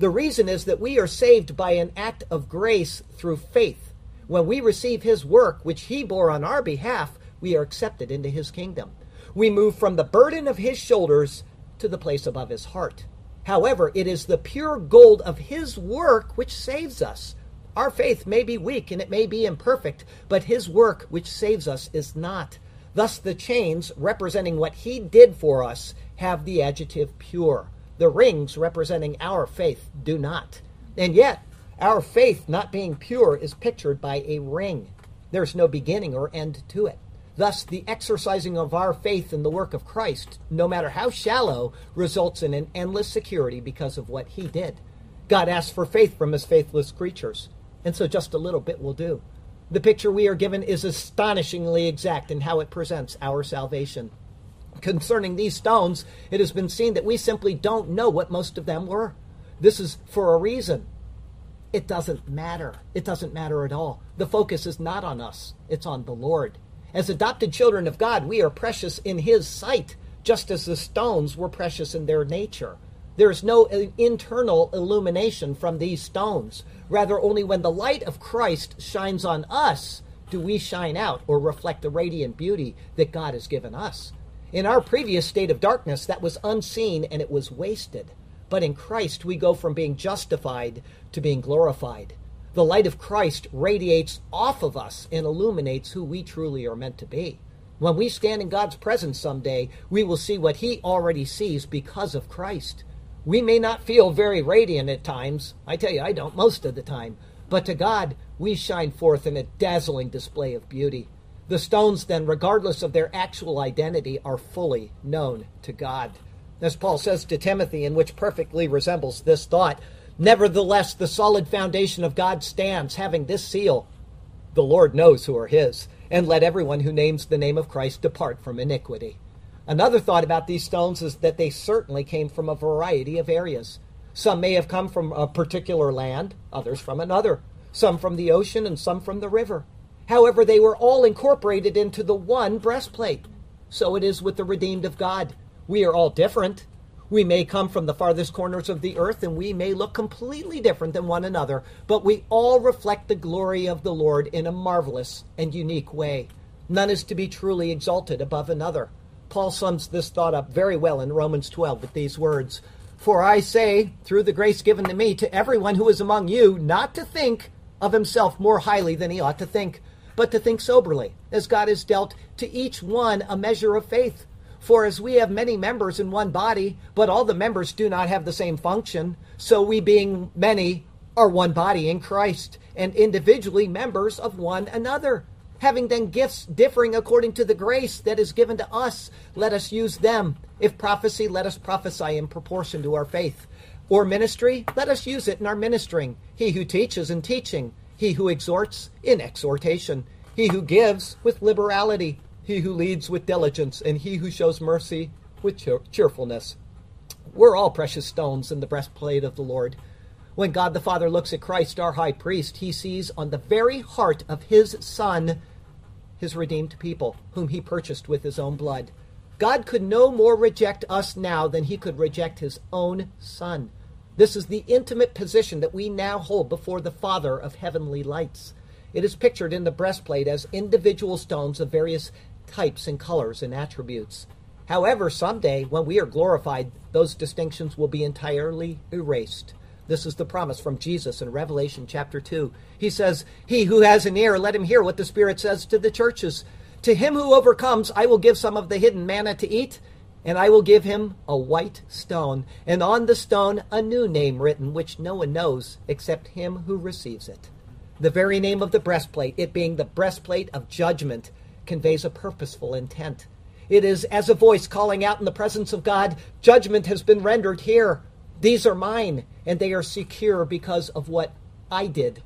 The reason is that we are saved by an act of grace through faith. When we receive his work, which he bore on our behalf, we are accepted into his kingdom. We move from the burden of his shoulders to the place above his heart. However, it is the pure gold of his work which saves us. Our faith may be weak and it may be imperfect, but his work which saves us is not. Thus, the chains representing what he did for us have the adjective pure. The rings representing our faith do not. And yet, our faith not being pure is pictured by a ring. There's no beginning or end to it. Thus, the exercising of our faith in the work of Christ, no matter how shallow, results in an endless security because of what he did. God asks for faith from his faithless creatures, and so just a little bit will do. The picture we are given is astonishingly exact in how it presents our salvation. Concerning these stones, it has been seen that we simply don't know what most of them were. This is for a reason. It doesn't matter. It doesn't matter at all. The focus is not on us, it's on the Lord. As adopted children of God, we are precious in His sight, just as the stones were precious in their nature. There is no internal illumination from these stones. Rather, only when the light of Christ shines on us do we shine out or reflect the radiant beauty that God has given us. In our previous state of darkness, that was unseen and it was wasted. But in Christ, we go from being justified to being glorified. The light of Christ radiates off of us and illuminates who we truly are meant to be. When we stand in God's presence someday, we will see what He already sees because of Christ. We may not feel very radiant at times. I tell you, I don't most of the time. But to God, we shine forth in a dazzling display of beauty. The stones, then, regardless of their actual identity, are fully known to God. As Paul says to Timothy, in which perfectly resembles this thought, Nevertheless, the solid foundation of God stands, having this seal The Lord knows who are his, and let everyone who names the name of Christ depart from iniquity. Another thought about these stones is that they certainly came from a variety of areas. Some may have come from a particular land, others from another, some from the ocean, and some from the river. However, they were all incorporated into the one breastplate. So it is with the redeemed of God. We are all different, we may come from the farthest corners of the earth and we may look completely different than one another, but we all reflect the glory of the Lord in a marvelous and unique way. None is to be truly exalted above another. Paul sums this thought up very well in Romans 12 with these words For I say, through the grace given to me, to everyone who is among you, not to think of himself more highly than he ought to think, but to think soberly, as God has dealt to each one a measure of faith. For as we have many members in one body, but all the members do not have the same function, so we, being many, are one body in Christ, and individually members of one another. Having then gifts differing according to the grace that is given to us, let us use them. If prophecy, let us prophesy in proportion to our faith. Or ministry, let us use it in our ministering. He who teaches in teaching, he who exhorts in exhortation, he who gives with liberality, he who leads with diligence, and he who shows mercy with cheer- cheerfulness. We're all precious stones in the breastplate of the Lord. When God the Father looks at Christ, our high priest, he sees on the very heart of his Son his redeemed people, whom he purchased with his own blood. God could no more reject us now than he could reject his own Son. This is the intimate position that we now hold before the Father of heavenly lights. It is pictured in the breastplate as individual stones of various types and colors and attributes. However, someday, when we are glorified, those distinctions will be entirely erased. This is the promise from Jesus in Revelation chapter 2. He says, He who has an ear, let him hear what the Spirit says to the churches. To him who overcomes, I will give some of the hidden manna to eat, and I will give him a white stone, and on the stone a new name written, which no one knows except him who receives it. The very name of the breastplate, it being the breastplate of judgment, conveys a purposeful intent. It is as a voice calling out in the presence of God, Judgment has been rendered here. These are mine, and they are secure because of what I did.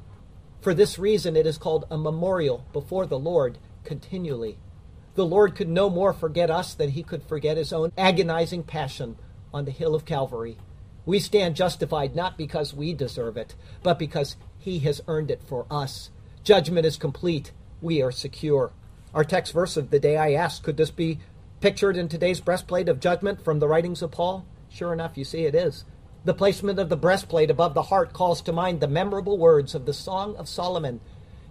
For this reason, it is called a memorial before the Lord continually. The Lord could no more forget us than he could forget his own agonizing passion on the hill of Calvary. We stand justified not because we deserve it, but because he has earned it for us. Judgment is complete. We are secure. Our text verse of the day I asked, could this be pictured in today's breastplate of judgment from the writings of Paul? Sure enough, you see it is. The placement of the breastplate above the heart calls to mind the memorable words of the Song of Solomon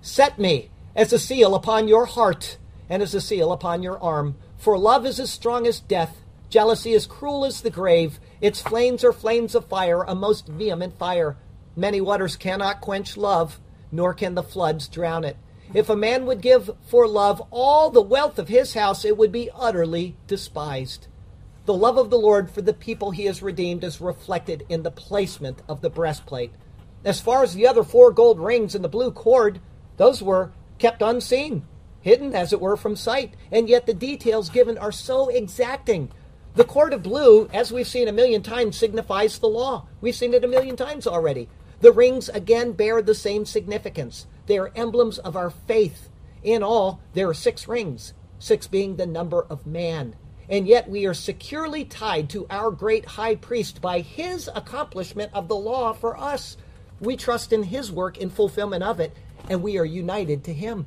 Set me as a seal upon your heart and as a seal upon your arm. For love is as strong as death, jealousy as cruel as the grave. Its flames are flames of fire, a most vehement fire. Many waters cannot quench love, nor can the floods drown it. If a man would give for love all the wealth of his house, it would be utterly despised. The love of the Lord for the people he has redeemed is reflected in the placement of the breastplate. As far as the other four gold rings and the blue cord, those were kept unseen, hidden as it were from sight, and yet the details given are so exacting. The cord of blue, as we've seen a million times, signifies the law. We've seen it a million times already. The rings again bear the same significance. They are emblems of our faith. In all, there are six rings, six being the number of man and yet we are securely tied to our great high priest by his accomplishment of the law for us. We trust in his work in fulfillment of it, and we are united to him.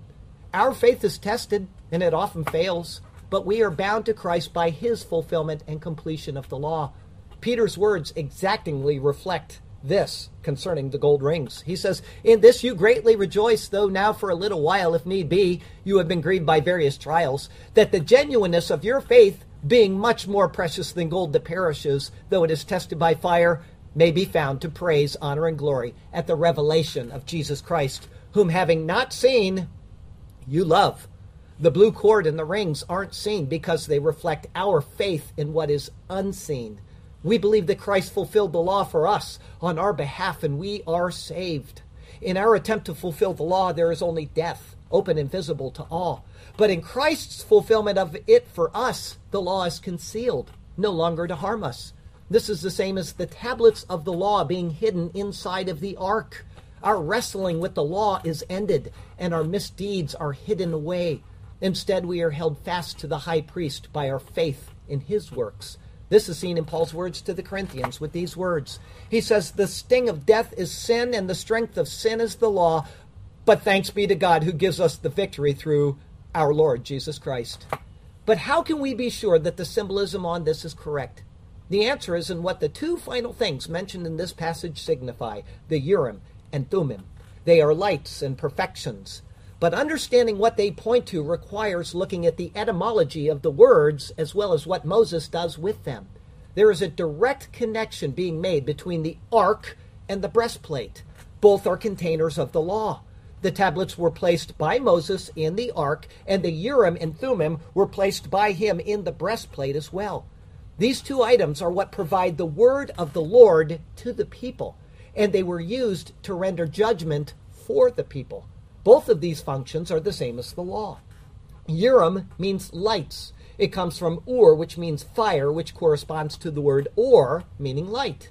Our faith is tested, and it often fails, but we are bound to Christ by his fulfillment and completion of the law. Peter's words exactingly reflect this concerning the gold rings. He says, In this you greatly rejoice, though now for a little while, if need be, you have been grieved by various trials, that the genuineness of your faith, being much more precious than gold that perishes, though it is tested by fire, may be found to praise, honor, and glory at the revelation of Jesus Christ, whom having not seen, you love. The blue cord and the rings aren't seen because they reflect our faith in what is unseen. We believe that Christ fulfilled the law for us on our behalf, and we are saved. In our attempt to fulfill the law, there is only death, open and visible to all. But in Christ's fulfillment of it for us, the law is concealed, no longer to harm us. This is the same as the tablets of the law being hidden inside of the ark. Our wrestling with the law is ended, and our misdeeds are hidden away. Instead, we are held fast to the high priest by our faith in his works. This is seen in Paul's words to the Corinthians with these words. He says, The sting of death is sin, and the strength of sin is the law. But thanks be to God who gives us the victory through our Lord Jesus Christ. But how can we be sure that the symbolism on this is correct? The answer is in what the two final things mentioned in this passage signify the Urim and Thummim. They are lights and perfections. But understanding what they point to requires looking at the etymology of the words as well as what Moses does with them. There is a direct connection being made between the ark and the breastplate. Both are containers of the law. The tablets were placed by Moses in the ark, and the Urim and Thummim were placed by him in the breastplate as well. These two items are what provide the word of the Lord to the people. and they were used to render judgment for the people. Both of these functions are the same as the law. Urim means lights. It comes from ur, which means fire, which corresponds to the word or, meaning light.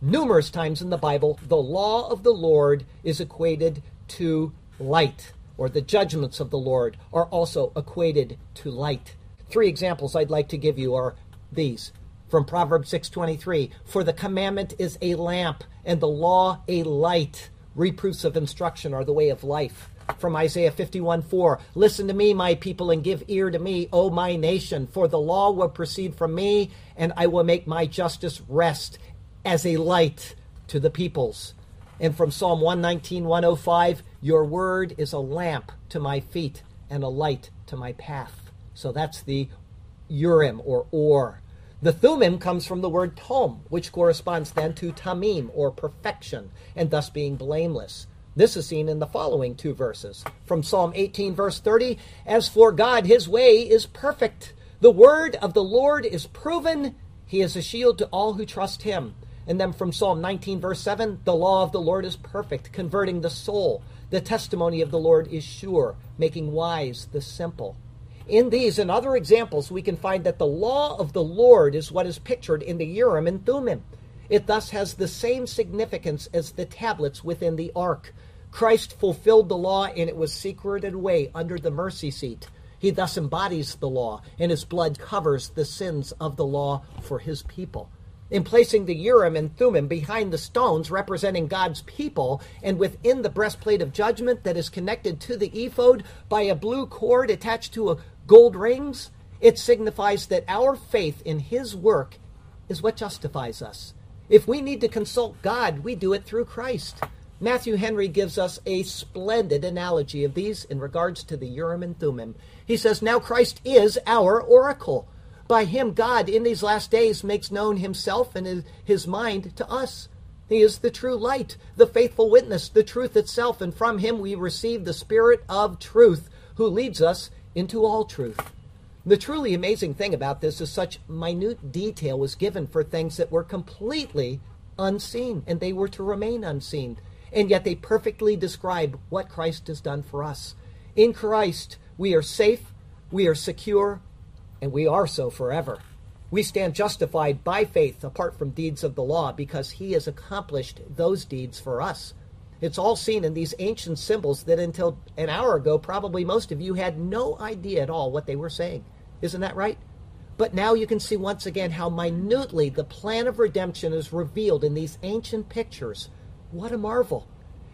Numerous times in the Bible, the law of the Lord is equated to light, or the judgments of the Lord are also equated to light. Three examples I'd like to give you are these from Proverbs 6:23, "For the commandment is a lamp, and the law a light. Reproofs of instruction are the way of life." From Isaiah 51 4, Listen to me, my people, and give ear to me, O my nation, for the law will proceed from me, and I will make my justice rest as a light to the peoples. And from Psalm 119, 105, Your word is a lamp to my feet and a light to my path. So that's the Urim or Or. The Thummim comes from the word Tom, which corresponds then to Tamim or perfection, and thus being blameless. This is seen in the following two verses. From Psalm 18, verse 30 As for God, his way is perfect. The word of the Lord is proven. He is a shield to all who trust him. And then from Psalm 19, verse 7, the law of the Lord is perfect, converting the soul. The testimony of the Lord is sure, making wise the simple. In these and other examples, we can find that the law of the Lord is what is pictured in the Urim and Thummim. It thus has the same significance as the tablets within the ark. Christ fulfilled the law, and it was secreted away under the mercy seat. He thus embodies the law, and his blood covers the sins of the law for his people in placing the Urim and Thummim behind the stones representing God's people and within the breastplate of judgment that is connected to the ephod by a blue cord attached to a gold rings, it signifies that our faith in his work is what justifies us. If we need to consult God, we do it through Christ. Matthew Henry gives us a splendid analogy of these in regards to the Urim and Thummim. He says, Now Christ is our oracle. By him, God, in these last days, makes known himself and his mind to us. He is the true light, the faithful witness, the truth itself, and from him we receive the Spirit of truth, who leads us into all truth. The truly amazing thing about this is such minute detail was given for things that were completely unseen, and they were to remain unseen. And yet they perfectly describe what Christ has done for us. In Christ, we are safe, we are secure, and we are so forever. We stand justified by faith apart from deeds of the law because he has accomplished those deeds for us. It's all seen in these ancient symbols that until an hour ago, probably most of you had no idea at all what they were saying. Isn't that right? But now you can see once again how minutely the plan of redemption is revealed in these ancient pictures. What a marvel!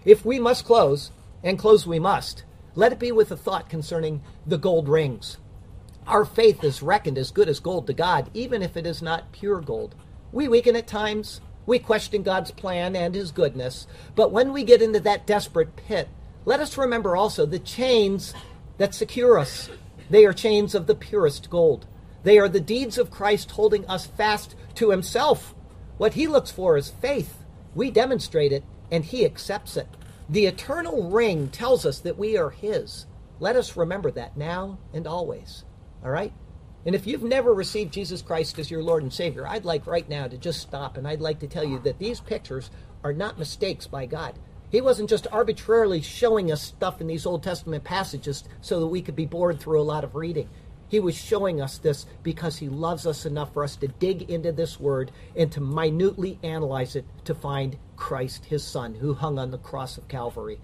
If we must close, and close we must, let it be with a thought concerning the gold rings. Our faith is reckoned as good as gold to God, even if it is not pure gold. We weaken at times. We question God's plan and His goodness. But when we get into that desperate pit, let us remember also the chains that secure us. They are chains of the purest gold. They are the deeds of Christ holding us fast to Himself. What He looks for is faith. We demonstrate it, and He accepts it. The eternal ring tells us that we are His. Let us remember that now and always. All right? And if you've never received Jesus Christ as your Lord and Savior, I'd like right now to just stop and I'd like to tell you that these pictures are not mistakes by God. He wasn't just arbitrarily showing us stuff in these Old Testament passages so that we could be bored through a lot of reading. He was showing us this because he loves us enough for us to dig into this word and to minutely analyze it to find Christ, his son, who hung on the cross of Calvary.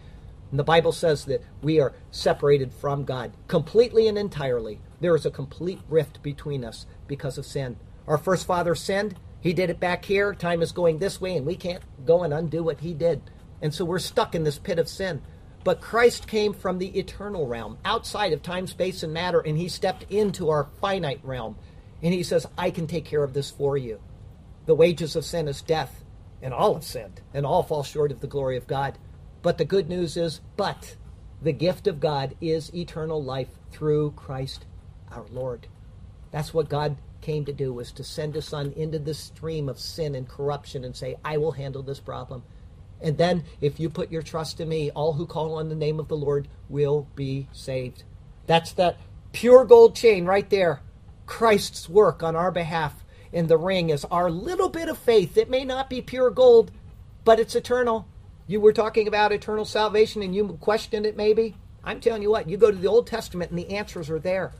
And the Bible says that we are separated from God completely and entirely. There is a complete rift between us because of sin. Our first father sinned. He did it back here. Time is going this way, and we can't go and undo what he did. And so we're stuck in this pit of sin. But Christ came from the eternal realm, outside of time, space, and matter, and he stepped into our finite realm. And he says, I can take care of this for you. The wages of sin is death, and all have sinned, and all fall short of the glory of God. But the good news is, but the gift of God is eternal life through Christ our Lord. That's what God came to do was to send his son into the stream of sin and corruption and say, I will handle this problem. And then if you put your trust in me, all who call on the name of the Lord will be saved. That's that pure gold chain right there. Christ's work on our behalf. in the ring is our little bit of faith. It may not be pure gold, but it's eternal. You were talking about eternal salvation and you questioned it maybe. I'm telling you what, you go to the Old Testament and the answers are there.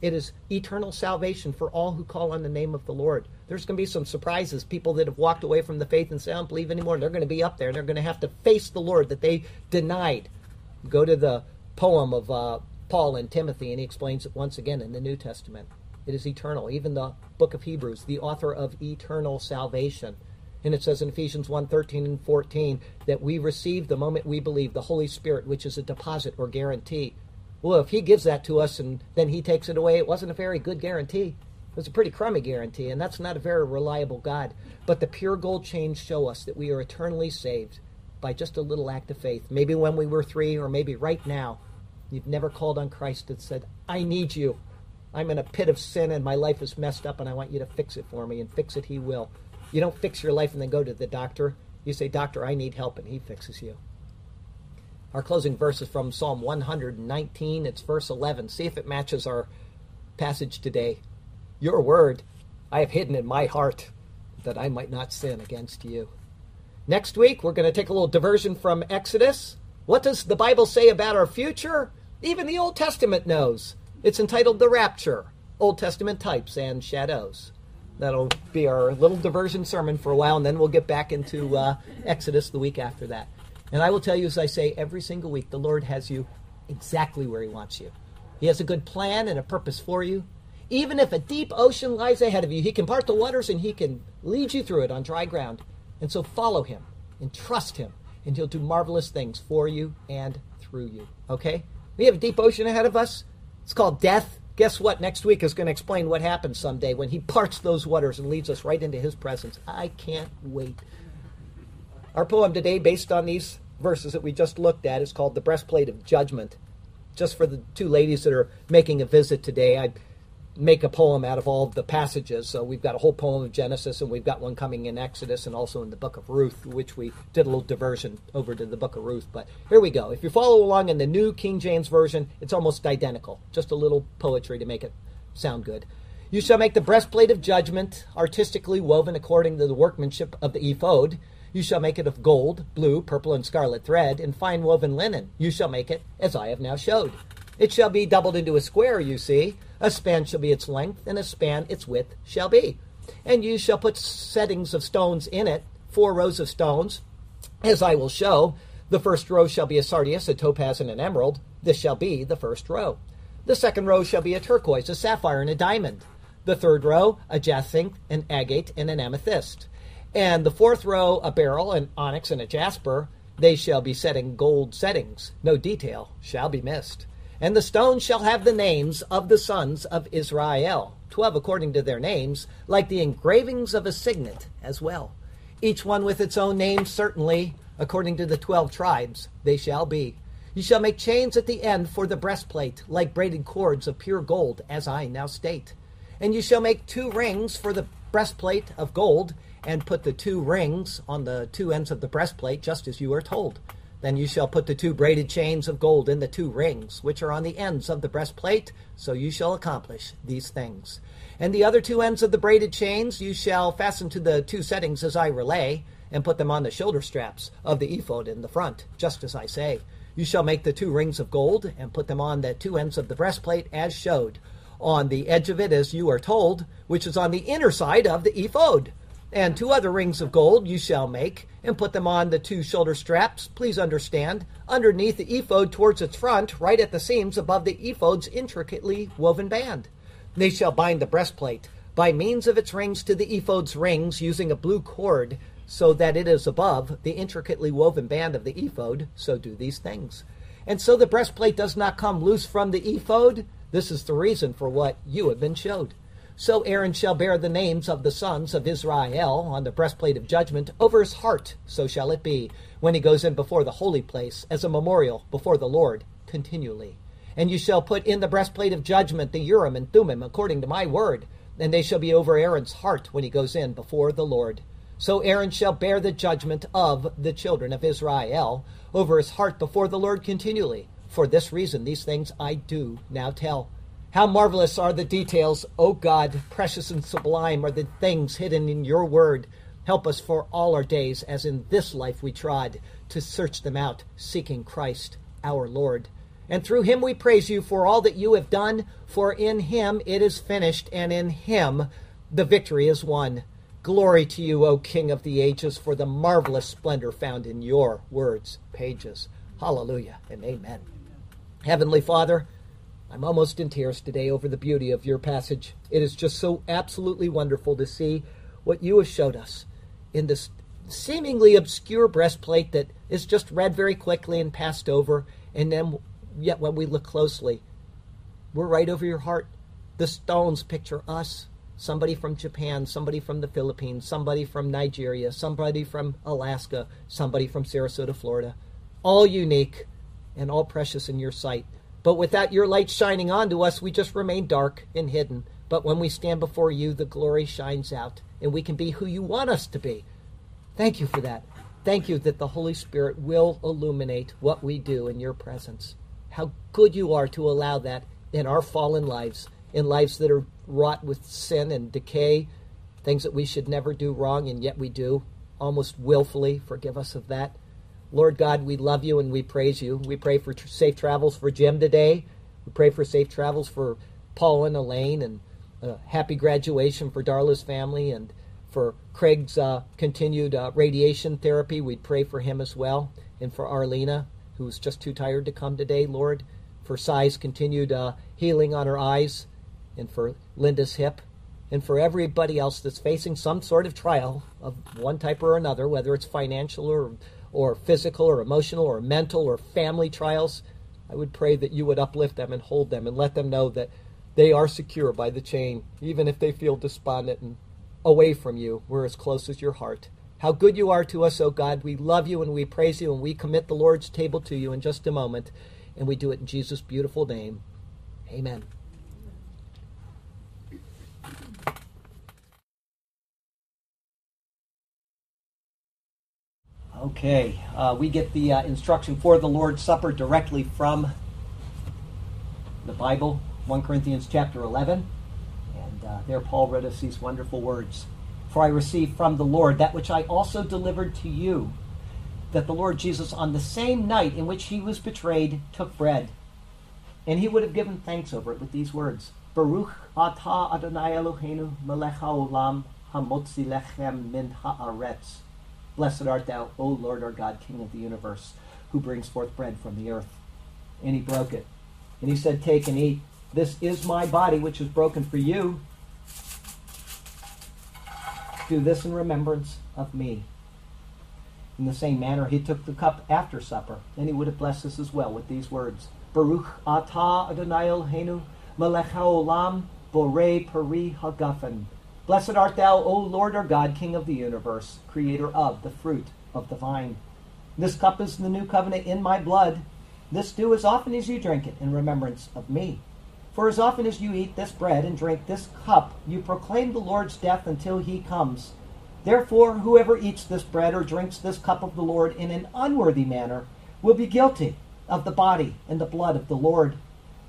It is eternal salvation for all who call on the name of the Lord. There's going to be some surprises. People that have walked away from the faith and say, I don't believe anymore, they're going to be up there and they're going to have to face the Lord that they denied. Go to the poem of uh, Paul and Timothy, and he explains it once again in the New Testament. It is eternal. Even the book of Hebrews, the author of eternal salvation. And it says in Ephesians 1 13 and 14 that we receive the moment we believe the Holy Spirit, which is a deposit or guarantee. Well, if he gives that to us and then he takes it away, it wasn't a very good guarantee. It was a pretty crummy guarantee, and that's not a very reliable God. But the pure gold chains show us that we are eternally saved by just a little act of faith. Maybe when we were three, or maybe right now, you've never called on Christ and said, I need you. I'm in a pit of sin and my life is messed up, and I want you to fix it for me, and fix it He will. You don't fix your life and then go to the doctor. You say, Doctor, I need help, and He fixes you. Our closing verse is from Psalm 119. It's verse 11. See if it matches our passage today. Your word I have hidden in my heart that I might not sin against you. Next week, we're going to take a little diversion from Exodus. What does the Bible say about our future? Even the Old Testament knows. It's entitled The Rapture Old Testament Types and Shadows. That'll be our little diversion sermon for a while, and then we'll get back into uh, Exodus the week after that. And I will tell you, as I say every single week, the Lord has you exactly where He wants you. He has a good plan and a purpose for you. Even if a deep ocean lies ahead of you, He can part the waters and He can lead you through it on dry ground. And so follow Him and trust Him, and He'll do marvelous things for you and through you. Okay? We have a deep ocean ahead of us. It's called death guess what? Next week is going to explain what happens someday when he parts those waters and leads us right into his presence. I can't wait. Our poem today, based on these verses that we just looked at, is called The Breastplate of Judgment. Just for the two ladies that are making a visit today, I make a poem out of all of the passages. So we've got a whole poem of Genesis, and we've got one coming in Exodus and also in the book of Ruth, which we did a little diversion over to the book of Ruth. But here we go. If you follow along in the New King James Version, it's almost identical, just a little poetry to make it sound good. You shall make the breastplate of judgment, artistically woven according to the workmanship of the ephod. You shall make it of gold, blue, purple, and scarlet thread, and fine woven linen. You shall make it as I have now showed. It shall be doubled into a square, you see. A span shall be its length, and a span its width shall be. And you shall put settings of stones in it, four rows of stones, as I will show. The first row shall be a sardius, a topaz, and an emerald. This shall be the first row. The second row shall be a turquoise, a sapphire, and a diamond. The third row, a jacinth, an agate, and an amethyst. And the fourth row, a beryl, an onyx, and a jasper. They shall be set in gold settings. No detail shall be missed. And the stones shall have the names of the sons of Israel, twelve according to their names, like the engravings of a signet as well. Each one with its own name, certainly, according to the twelve tribes, they shall be. You shall make chains at the end for the breastplate, like braided cords of pure gold, as I now state. And you shall make two rings for the breastplate of gold, and put the two rings on the two ends of the breastplate, just as you are told. Then you shall put the two braided chains of gold in the two rings, which are on the ends of the breastplate, so you shall accomplish these things. And the other two ends of the braided chains you shall fasten to the two settings as I relay, and put them on the shoulder straps of the ephod in the front, just as I say. You shall make the two rings of gold, and put them on the two ends of the breastplate as showed, on the edge of it as you are told, which is on the inner side of the ephod. And two other rings of gold you shall make, and put them on the two shoulder straps, please understand, underneath the ephod towards its front, right at the seams above the ephod's intricately woven band. They shall bind the breastplate by means of its rings to the ephod's rings using a blue cord, so that it is above the intricately woven band of the ephod, so do these things. And so the breastplate does not come loose from the ephod. This is the reason for what you have been showed. So Aaron shall bear the names of the sons of Israel on the breastplate of judgment over his heart, so shall it be, when he goes in before the holy place, as a memorial before the Lord, continually. And you shall put in the breastplate of judgment the Urim and Thummim, according to my word, and they shall be over Aaron's heart when he goes in before the Lord. So Aaron shall bear the judgment of the children of Israel over his heart before the Lord continually. For this reason, these things I do now tell how marvelous are the details, O God, precious and sublime are the things hidden in your word. Help us for all our days, as in this life we trod, to search them out, seeking Christ our Lord. And through him we praise you for all that you have done, for in him it is finished, and in him the victory is won. Glory to you, O King of the ages, for the marvelous splendor found in your words, pages. Hallelujah and amen. Heavenly Father, I'm almost in tears today over the beauty of your passage. It is just so absolutely wonderful to see what you have showed us in this seemingly obscure breastplate that is just read very quickly and passed over. And then, yet, when we look closely, we're right over your heart. The stones picture us somebody from Japan, somebody from the Philippines, somebody from Nigeria, somebody from Alaska, somebody from Sarasota, Florida. All unique and all precious in your sight. But without your light shining onto us, we just remain dark and hidden. But when we stand before you, the glory shines out, and we can be who you want us to be. Thank you for that. Thank you that the Holy Spirit will illuminate what we do in your presence. How good you are to allow that in our fallen lives, in lives that are wrought with sin and decay, things that we should never do wrong, and yet we do, almost willfully. Forgive us of that. Lord God, we love you and we praise you. We pray for safe travels for Jim today. We pray for safe travels for Paul and Elaine, and uh, happy graduation for Darla's family, and for Craig's uh, continued uh, radiation therapy. We pray for him as well, and for Arlena, who's just too tired to come today, Lord. For Sai's continued uh, healing on her eyes and for Linda's hip, and for everybody else that's facing some sort of trial of one type or another, whether it's financial or, or physical or emotional or mental or family trials, I would pray that you would uplift them and hold them and let them know that they are secure by the chain, even if they feel despondent and away from you. We're as close as your heart. How good you are to us, O God. We love you and we praise you and we commit the Lord's table to you in just a moment. And we do it in Jesus' beautiful name. Amen. Okay, uh, we get the uh, instruction for the Lord's Supper directly from the Bible, 1 Corinthians chapter 11. And uh, there Paul read us these wonderful words For I received from the Lord that which I also delivered to you, that the Lord Jesus, on the same night in which he was betrayed, took bread. And he would have given thanks over it with these words Baruch atah Adonai Eloheinu melech haolam hamotzi lechem min haaretz. Blessed art thou, O Lord our God, King of the universe, who brings forth bread from the earth. And he broke it. And he said, Take and eat. This is my body, which is broken for you. Do this in remembrance of me. In the same manner, he took the cup after supper, and he would have blessed us as well with these words Baruch atah Adonai Eloheinu, melech haolam, borei peri hagafen. Blessed art thou, O Lord our God, King of the universe, creator of the fruit of the vine. This cup is the new covenant in my blood. This do as often as you drink it in remembrance of me. For as often as you eat this bread and drink this cup, you proclaim the Lord's death until he comes. Therefore, whoever eats this bread or drinks this cup of the Lord in an unworthy manner will be guilty of the body and the blood of the Lord.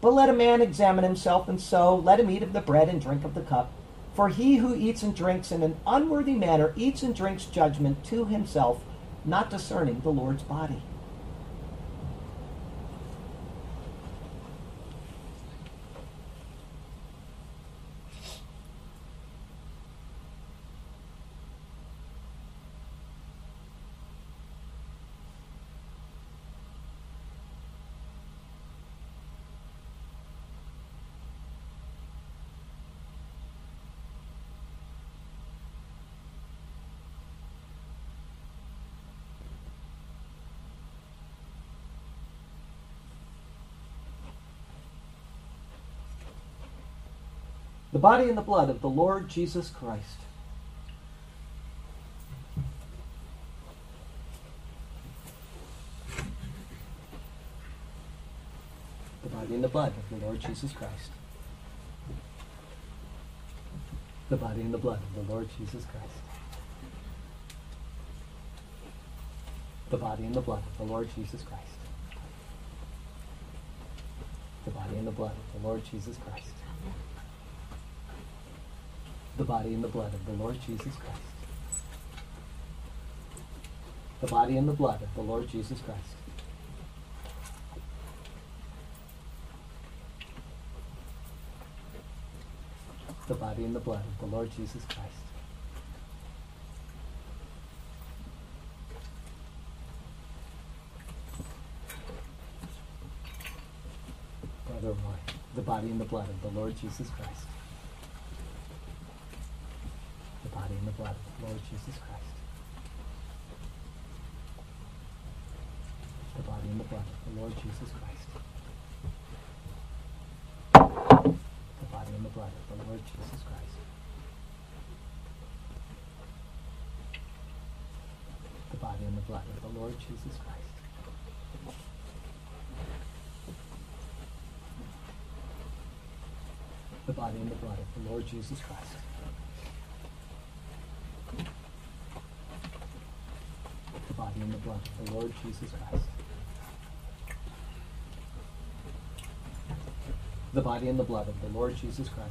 But let a man examine himself, and so let him eat of the bread and drink of the cup. For he who eats and drinks in an unworthy manner eats and drinks judgment to himself, not discerning the Lord's body. Body and the blood of the Lord Jesus Christ. The body and the blood of the Lord Jesus Christ. The body and the blood of the Lord Jesus Christ. The body and the blood of the Lord Jesus Christ. The body and the blood of the Lord Jesus Christ the body and the blood of the Lord Jesus Christ. the body and the blood of the Lord Jesus Christ. The body and the blood of the Lord Jesus Christ. Brother Roy, the body and the blood of the Lord Jesus Christ. The body and the blood of the Lord Jesus Christ. the body and the blood of the Lord Jesus Christ. The body and the blood of the Lord Jesus Christ. The body and the blood of the Lord Jesus Christ. The body and the blood of the Lord Jesus Christ. And the blood of the Lord Jesus Christ. the body and the blood of the Lord Jesus Christ.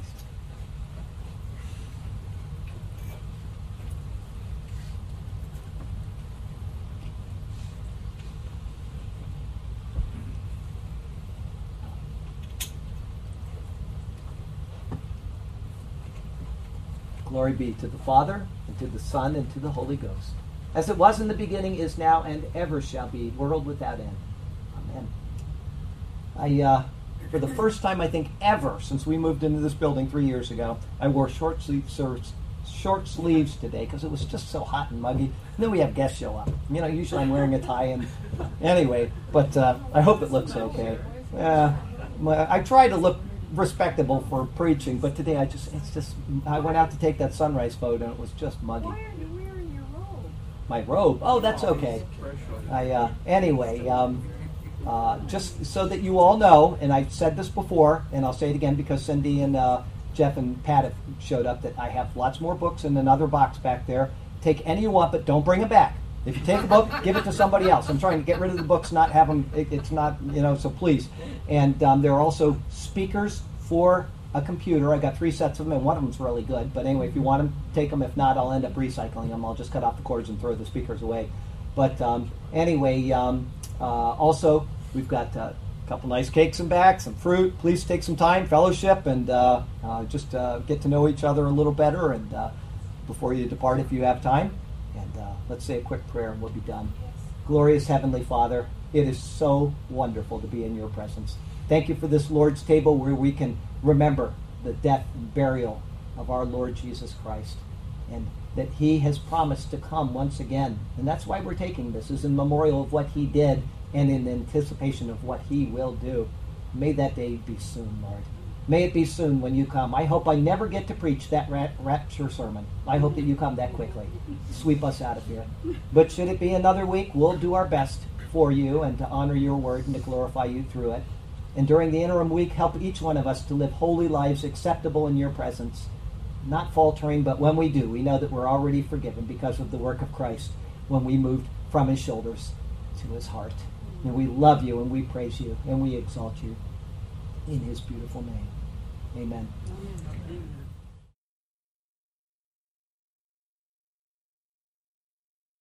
Glory be to the Father, and to the Son, and to the Holy Ghost, as it was in the beginning, is now, and ever shall be, world without end. Amen. I uh, for the first time I think ever since we moved into this building three years ago, I wore short sleeves short sleeves today because it was just so hot and muggy. And then we have guests show up. You know, usually I'm wearing a tie and anyway, but uh, I hope it looks okay. Uh, I try to look respectable for preaching, but today I just it's just I went out to take that sunrise photo and it was just muggy. Why are you wearing your robe? My robe. Oh, that's okay. I uh, anyway. Um, uh, just so that you all know, and I've said this before, and I'll say it again because Cindy and uh, Jeff and Pat have showed up, that I have lots more books in another box back there. Take any you want, but don't bring them back. If you take a book, give it to somebody else. I'm trying to get rid of the books, not have them. It, it's not, you know, so please. And um, there are also speakers for a computer. I got three sets of them, and one of them's really good. But anyway, if you want them, take them. If not, I'll end up recycling them. I'll just cut off the cords and throw the speakers away. But um, anyway, um, uh, also, we've got a couple nice cakes and back, some fruit. Please take some time, fellowship, and uh, uh, just uh, get to know each other a little better. And uh, before you depart, if you have time, and let's say a quick prayer and we'll be done. Glorious Heavenly Father, it is so wonderful to be in your presence. Thank you for this Lord's table where we can remember the death and burial of our Lord Jesus Christ and that he has promised to come once again. And that's why we're taking this, is in memorial of what he did and in anticipation of what he will do. May that day be soon, Lord. May it be soon when you come. I hope I never get to preach that rapture sermon. I hope that you come that quickly. Sweep us out of here. But should it be another week, we'll do our best for you and to honor your word and to glorify you through it. And during the interim week, help each one of us to live holy lives acceptable in your presence not faltering, but when we do, we know that we're already forgiven because of the work of Christ when we moved from his shoulders to his heart. And we love you and we praise you and we exalt you in his beautiful name. Amen. Amen.